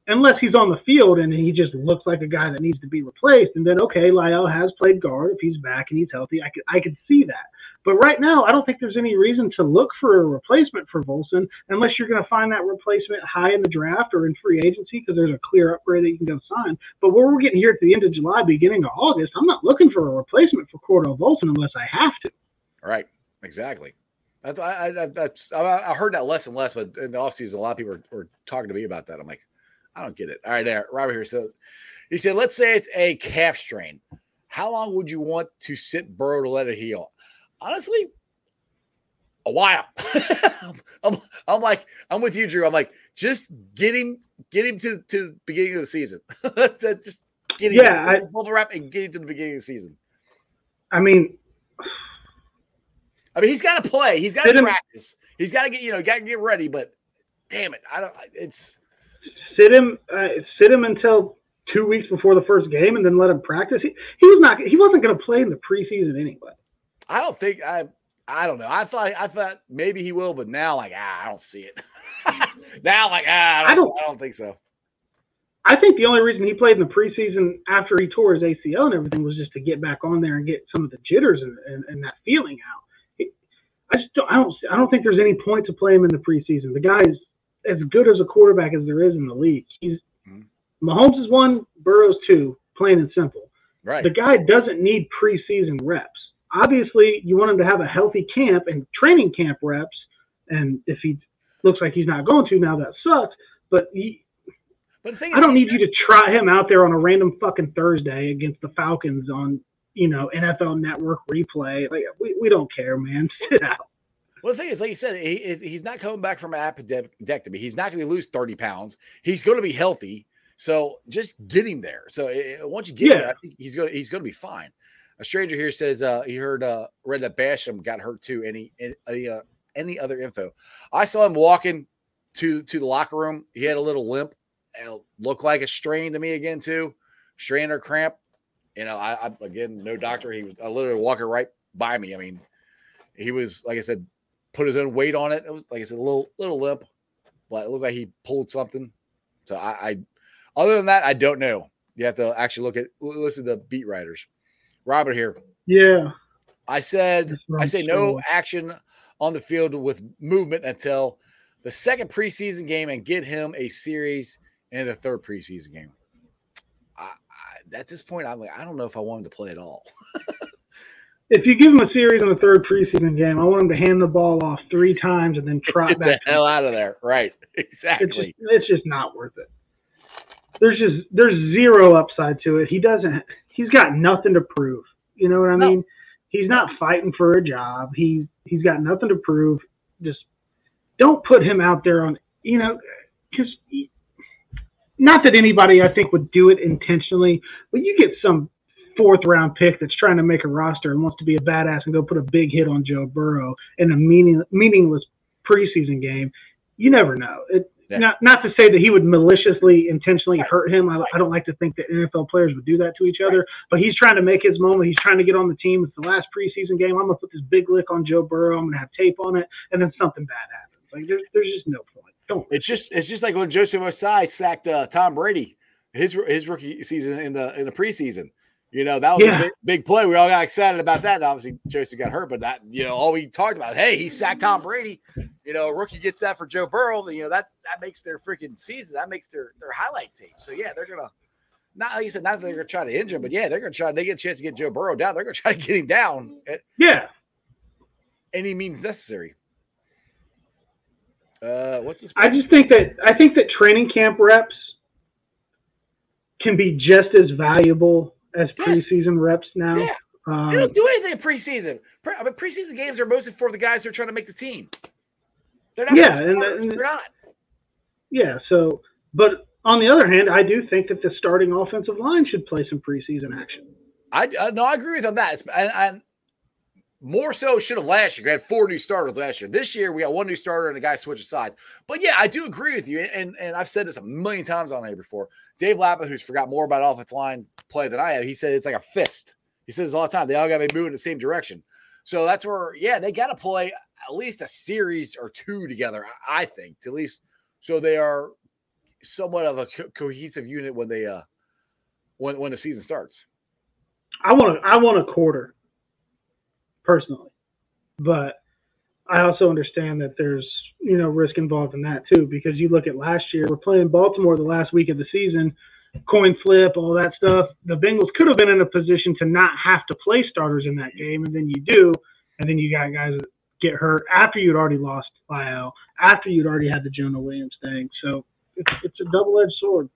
unless he's on the field and he just looks like a guy that needs to be replaced. And then okay, La'el has played guard if he's back and he's healthy. I could I could see that. But right now, I don't think there's any reason to look for a replacement for Volson unless you're going to find that replacement high in the draft or in free agency because there's a clear upgrade that you can go sign. But where we're getting here at the end of July, beginning of August, I'm not looking for a replacement for Cordell Volson unless I have to.
Right. Exactly. That's I, I that's I, I heard that less and less, but in the offseason, a lot of people were, were talking to me about that. I'm like, I don't get it. All right, there, Robert here. So he said, let's say it's a calf strain. How long would you want to sit Burrow to let it heal? Honestly, a while. I'm, I'm like, I'm with you, Drew. I'm like, just get him, get him to, to the beginning of the season. just get him,
Yeah, I-
pull the wrap and get him to the beginning of the season.
I mean,
I mean, he's got to play. He's got to
him-
practice. He's got to get, you know, got to get ready. But damn it, I don't. It's
sit him uh, sit him until two weeks before the first game and then let him practice. He, he was not he wasn't going to play in the preseason anyway.
I don't think I. I don't know. I thought I thought maybe he will, but now like ah, I don't see it. now like ah, I don't, I don't, I don't think so.
I think the only reason he played in the preseason after he tore his ACL and everything was just to get back on there and get some of the jitters and, and, and that feeling out. It, I just don't, I don't I don't think there's any point to play him in the preseason. The guy is as good as a quarterback as there is in the league. He's
Mhm.
Mahomes is one, Burrow's two, plain and simple.
Right.
The guy doesn't need preseason reps. obviously you want him to have a healthy camp and training camp reps. And if he looks like he's not going to now, that sucks. But he,
But the thing
I don't need you to try him out there on a random fucking Thursday against the Falcons on you know NFL Network replay. Like we, we don't care, man. Sit out.
Well, the thing is, like you said, he, is- he's not coming back from an appendectomy. He's not going to lose 30 pounds. He's going to be healthy. So just get him there. So uh, once you get
Yeah.
there, I think he's going to he's going to be fine. A stranger here says uh, he heard uh, read that Basham got hurt too. Any any uh, any other info? I saw him walking to to the locker room. He had a little limp. It looked like a strain to me again too, strain or cramp. You know, I, I again no doctor. He was literally walking right by me. I mean, he was like I said, put his own weight on it. It was like I said, a little little limp, but it looked like he pulled something. So I, I other than that, I don't know. You have to actually look at listen to the beat writers. Robert here.
Yeah.
I said I say no action on the field with movement until the second preseason game and get him a series in the third preseason game. At this point, I'm like, I don't know if I want him to play at all.
If you give him a series in the third preseason game, I want him to hand the ball off three times and then trot
Get the hell out of there. Right.
It's
Exactly.
just, it's just not worth it. There's just there's zero upside to it. He doesn't. He's got nothing to prove. You know what I
No.
mean? He's not fighting for a job. He's he's got nothing to prove. Just don't put him out there on. You know, because not that anybody I think would do it intentionally, but you get some fourth round pick that's trying to make a roster and wants to be a badass and go put a big hit on Joe Burrow in a meaning, meaningless preseason game. You never know. It,
Yeah.
Not not to say that he would maliciously, intentionally hurt him. I, I don't like to think that NFL players would do that to each other. But he's trying to make his moment. He's trying to get on the team. It's the last preseason game. I'm gonna put this big lick on Joe Burrow. I'm gonna have tape on it, and then something bad happens. Like there's there's just no point.
It's just it's just like when Joseph Ossai sacked uh, Tom Brady his his rookie season in the in the preseason. You know that was
Yeah.
a big, big play. We all got excited about that. And obviously, Joseph got hurt, but that you know all we talked about. Hey, he sacked Tom Brady. You know, rookie gets that for Joe Burrow. You know that that makes their freaking season. That makes their their highlight tape. So yeah, they're gonna not like you said. Not that they're gonna try to injure him, but yeah, they're gonna try. They get a chance to get Joe Burrow down. They're gonna try to get him down at
Yeah.
any means necessary. Uh, what's this?
I just think that I think that training camp reps can be just as valuable as
Yes.
preseason reps now.
Yeah.
Um,
They don't do anything in preseason. Pre- I mean, preseason games are mostly for the guys who are trying to make the team. They're not.
Yeah, and- and-
they're not.
Yeah. So, but on the other hand, I do think that the starting offensive line should play some preseason action.
I uh, no, I agree with on that. And, and more so should have last year. We had four new starters last year. This year we got one new starter and a guy switches sides. But yeah, I do agree with you. And and I've said this a million times on here before. Dave Lapham, who's forgot more about offensive line play than I have, he said it's like a fist. He says all the time they all got to be moving in the same direction. So that's where yeah they got to play at least a series or two together. I think to at least so they are somewhat of a co- cohesive unit when they uh when when the season starts.
I want I want a quarter, personally, but I also understand that there's you know risk involved in that too because you look at last year we're playing Baltimore the last week of the season, coin flip all that stuff. The Bengals could have been in a position to not have to play starters in that game, and then you do, and then you got guys that get hurt after you'd already lost La'el, after you'd already had the Jonah Williams thing. So it's, it's a double edged sword.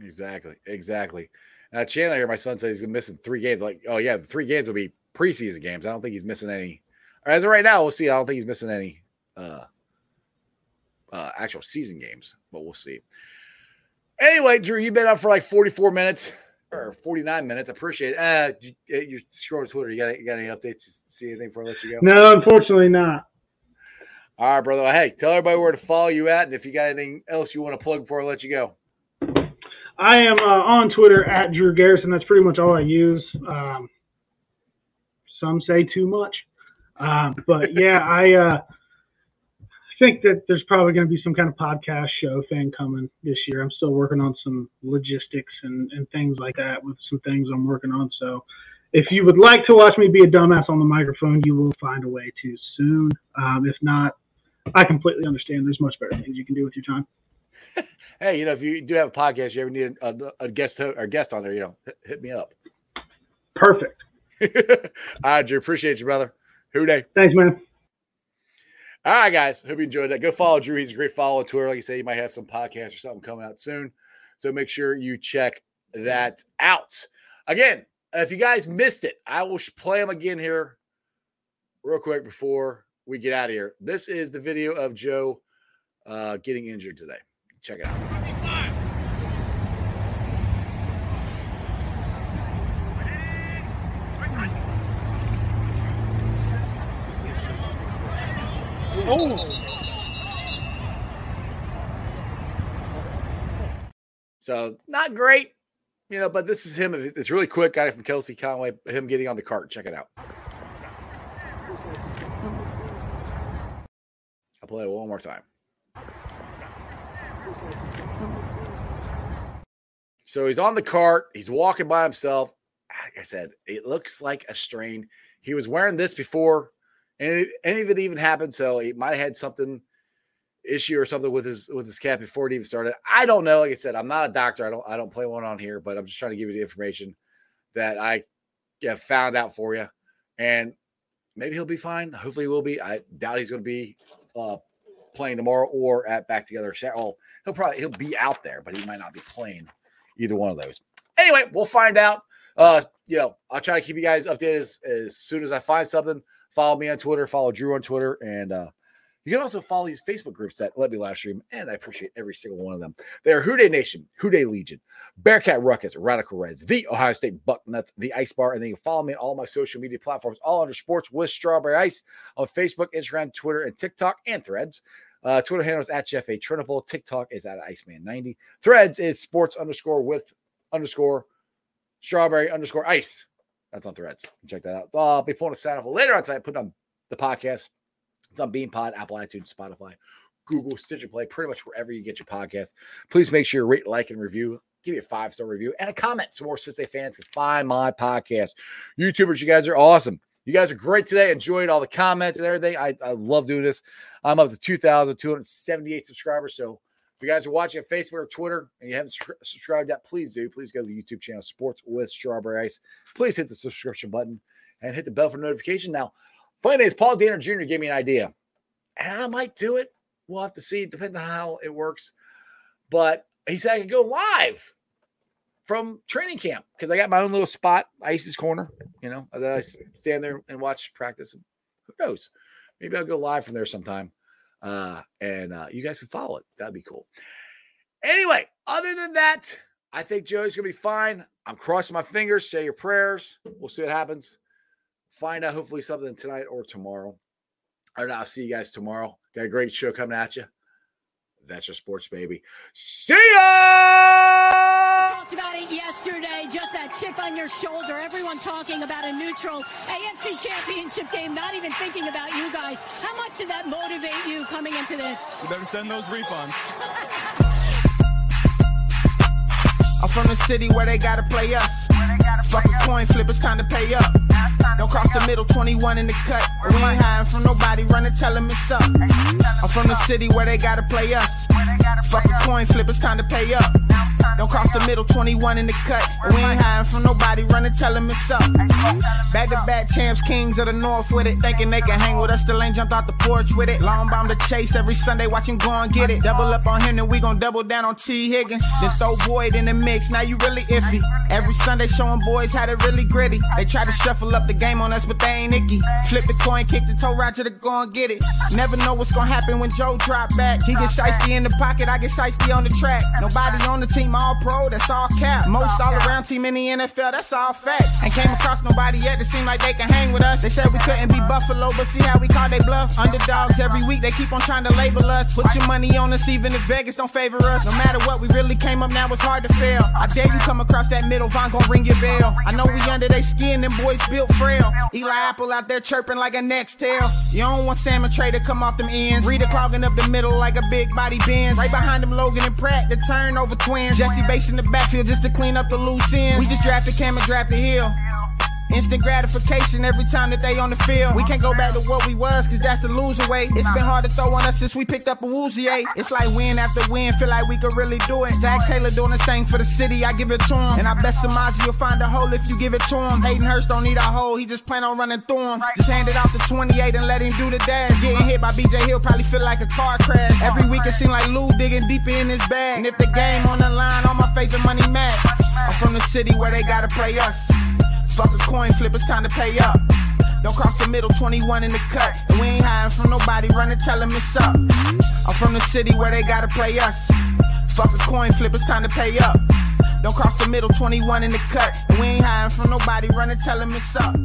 Exactly. Exactly. Uh, Chandler my son says he's missing three games. Like, oh yeah, the three games will be preseason games. I don't think he's missing any. As of right now, we'll see. I don't think he's missing any uh, uh, actual season games, but we'll see. Anyway, Drew, you've been up for like 44 minutes or 49 minutes. I appreciate it. Uh, you, you're scrolling Twitter. You got, you got any updates? You see anything before I let you go?
No, unfortunately not.
All right, brother. Hey, tell everybody where to follow you at, and if you got anything else you want to plug before I let you go.
I am uh, on Twitter at Drew Garrison. That's pretty much all I use. Um, some say too much, um, but yeah, I uh, think that there's probably going to be some kind of podcast show thing coming this year. I'm still working on some logistics and, and things like that with some things I'm working on. So if you would like to watch me be a dumbass on the microphone, you will find a way to soon. Um, if not, I completely understand. There's much better things you can do with your time.
Hey, you know, if you do have a podcast, you ever need a, a guest ho- or guest on there, you know, hit, hit me up.
Perfect.
All right, Drew. Appreciate you, brother. Who Dey?
Thanks, man.
All right, guys. Hope you enjoyed that. Go follow Drew. He's a great follow on Twitter. Like you say, he might have some podcast or something coming out soon. So make sure you check that out. Again, if you guys missed it, I will play them again here real quick before we get out of here. This is the video of Joe uh, getting injured today. Check it out. So not great, you know, but this is him. It's really quick. Guy from Kelsey Conway, him getting on the cart. Check it out. I'll play it one more time. So he's on the cart. He's walking by himself. Like I said, it looks like a strain. He was wearing this before and any of it even happened. So he might have had something issue or something with his with his cap before it even started. I don't know. Like I said, I'm not a doctor. I don't I don't play one on here, but I'm just trying to give you the information that I have found out for you. And maybe he'll be fine. Hopefully he will be. I doubt he's going to be uh, playing tomorrow or at back together. Oh, he'll probably he'll be out there, but he might not be playing either one of those. Anyway, we'll find out. Uh, you know, I'll try to keep you guys updated as, as soon as I find something. Follow me on Twitter, follow Drew on Twitter, and uh, you can also follow these Facebook groups that let me live stream, and I appreciate every single one of them. They are Who Dey Nation, Who Dey Legion, Bearcat Ruckus, Radical Reds, the Ohio State Bucknuts, the Ice Bar, and then you can follow me on all my social media platforms, all under Sports with Strawberry Ice on Facebook, Instagram, Twitter, and TikTok, and Threads. Uh, Twitter handle is at Jeff A. Trinable. TikTok is at Iceman90. Threads is sports underscore with underscore strawberry underscore ice. That's on Threads. Check that out. I'll be pulling a sign off later on tonight. Put on the podcast. It's on BeanPod, Apple iTunes, Spotify, Google, Stitcher Play, pretty much wherever you get your podcast. Please make sure you rate, like, and review. Give me a five star review and a comment so more Cincinnati fans can find my podcast. YouTubers, you guys are awesome. You guys are great today. Enjoyed all the comments and everything. I, I love doing this. I'm up to 2,278 subscribers. So if you guys are watching Facebook or Twitter and you haven't subscribed yet, please do. Please go to the YouTube channel Sports with Strawberry Ice. Please hit the subscription button and hit the bell for notification. Now, funny thing is, Paul Danner Jr. gave me an idea, and I might do it. We'll have to see. It depends on how it works. But he said I could go live from training camp because I got my own little spot, Ice's Corner. You know, I stand there and watch practice. Who knows? Maybe I'll go live from there sometime uh, and uh, you guys can follow it. That'd be cool. Anyway, other than that, I think Joey's gonna be fine. I'm crossing my fingers. Say your prayers. We'll see what happens. Find out hopefully something tonight or tomorrow. All right, I'll see you guys tomorrow. Got a great show coming at you. That's your sports baby. See ya!
Talked about it yesterday, just that chip on your shoulder. Everyone talking about a neutral AFC championship game, not even thinking about you guys. How much did that motivate you coming into this?
You better send those refunds.
I'm from the city where they gotta play us. Fuck a coin flip, it's time to pay up. Don't cross the middle, 21 in the cut. We ain't hiding from nobody, run and tell them it's up. I'm from the city where they gotta play us. Fuck a coin flip, it's time to pay up. Don't cross the middle, 21 in the cut. We ain't hiding from nobody, run and tell them it's up. Back to back champs, kings of the north with it. Thinking they can hang with us, still ain't jumped out the porch with it. Long bomb to chase every Sunday, watch him go and get it. Double up on him, then we gon' double down on T. Higgins. Then throw Boyd in the mix, now you really iffy. Every Sunday showing boys how to really gritty. They try to shuffle up the game on us, but they ain't icky. Flip the coin, kick the toe right to the go and get it. Never know what's gonna happen when Joe drop back. He get shiesty in the pocket, I get shiesty on the track. Nobody on the team all pro, that's all cap. Most all around team in the NFL, that's all fact. Ain't came across nobody yet that seem like they can hang with us. They said we couldn't be Buffalo, but see how we call they bluff. Underdogs every week, they keep on trying to label us. Put your money on us, even if Vegas don't favor us. No matter what, we really came up now, it's hard to fail. I dare you come across that middle, Vonn gon' ring your bell. I know we under they skin, them boys built frail. Eli Apple out there chirping like a next tail. You don't want Salmon Trey to come off them ends. Reader clogging up the middle like a big body Benz. Right behind them, Logan and Pratt, the turnover twins. Jessie Bates in the backfield just to clean up the loose ends. We just drafted Cam and drafted Hill. Instant gratification every time that they on the field. We can't go back to what we was, cause that's the loser way. It's been hard to throw on us since we picked up a woozy eight. It's like win after win, feel like we could really do it. Zac Taylor doing the same for the city, I give it to him. And I bet Samaje will find a hole if you give it to him. Hayden Hurst don't need a hole, he just plan on running through him. Just hand it off to 28 and let him do the dash. Getting hit by BJ Hill probably feel like a car crash. Every week it seem like Lou digging deeper in his bag. And if the game on the line, all my favorite money match. I'm from the city where they gotta play us. Fuck a coin flip, it's time to pay up. Don't cross the middle, 21 in the cut. And we ain't hiding from nobody, running, tell them it's up. I'm from the city where they gotta play us. Fuck a coin flip, it's time to pay up. Don't cross the middle, 21 in the cut. And we ain't hiding from nobody, running, tell them it's up.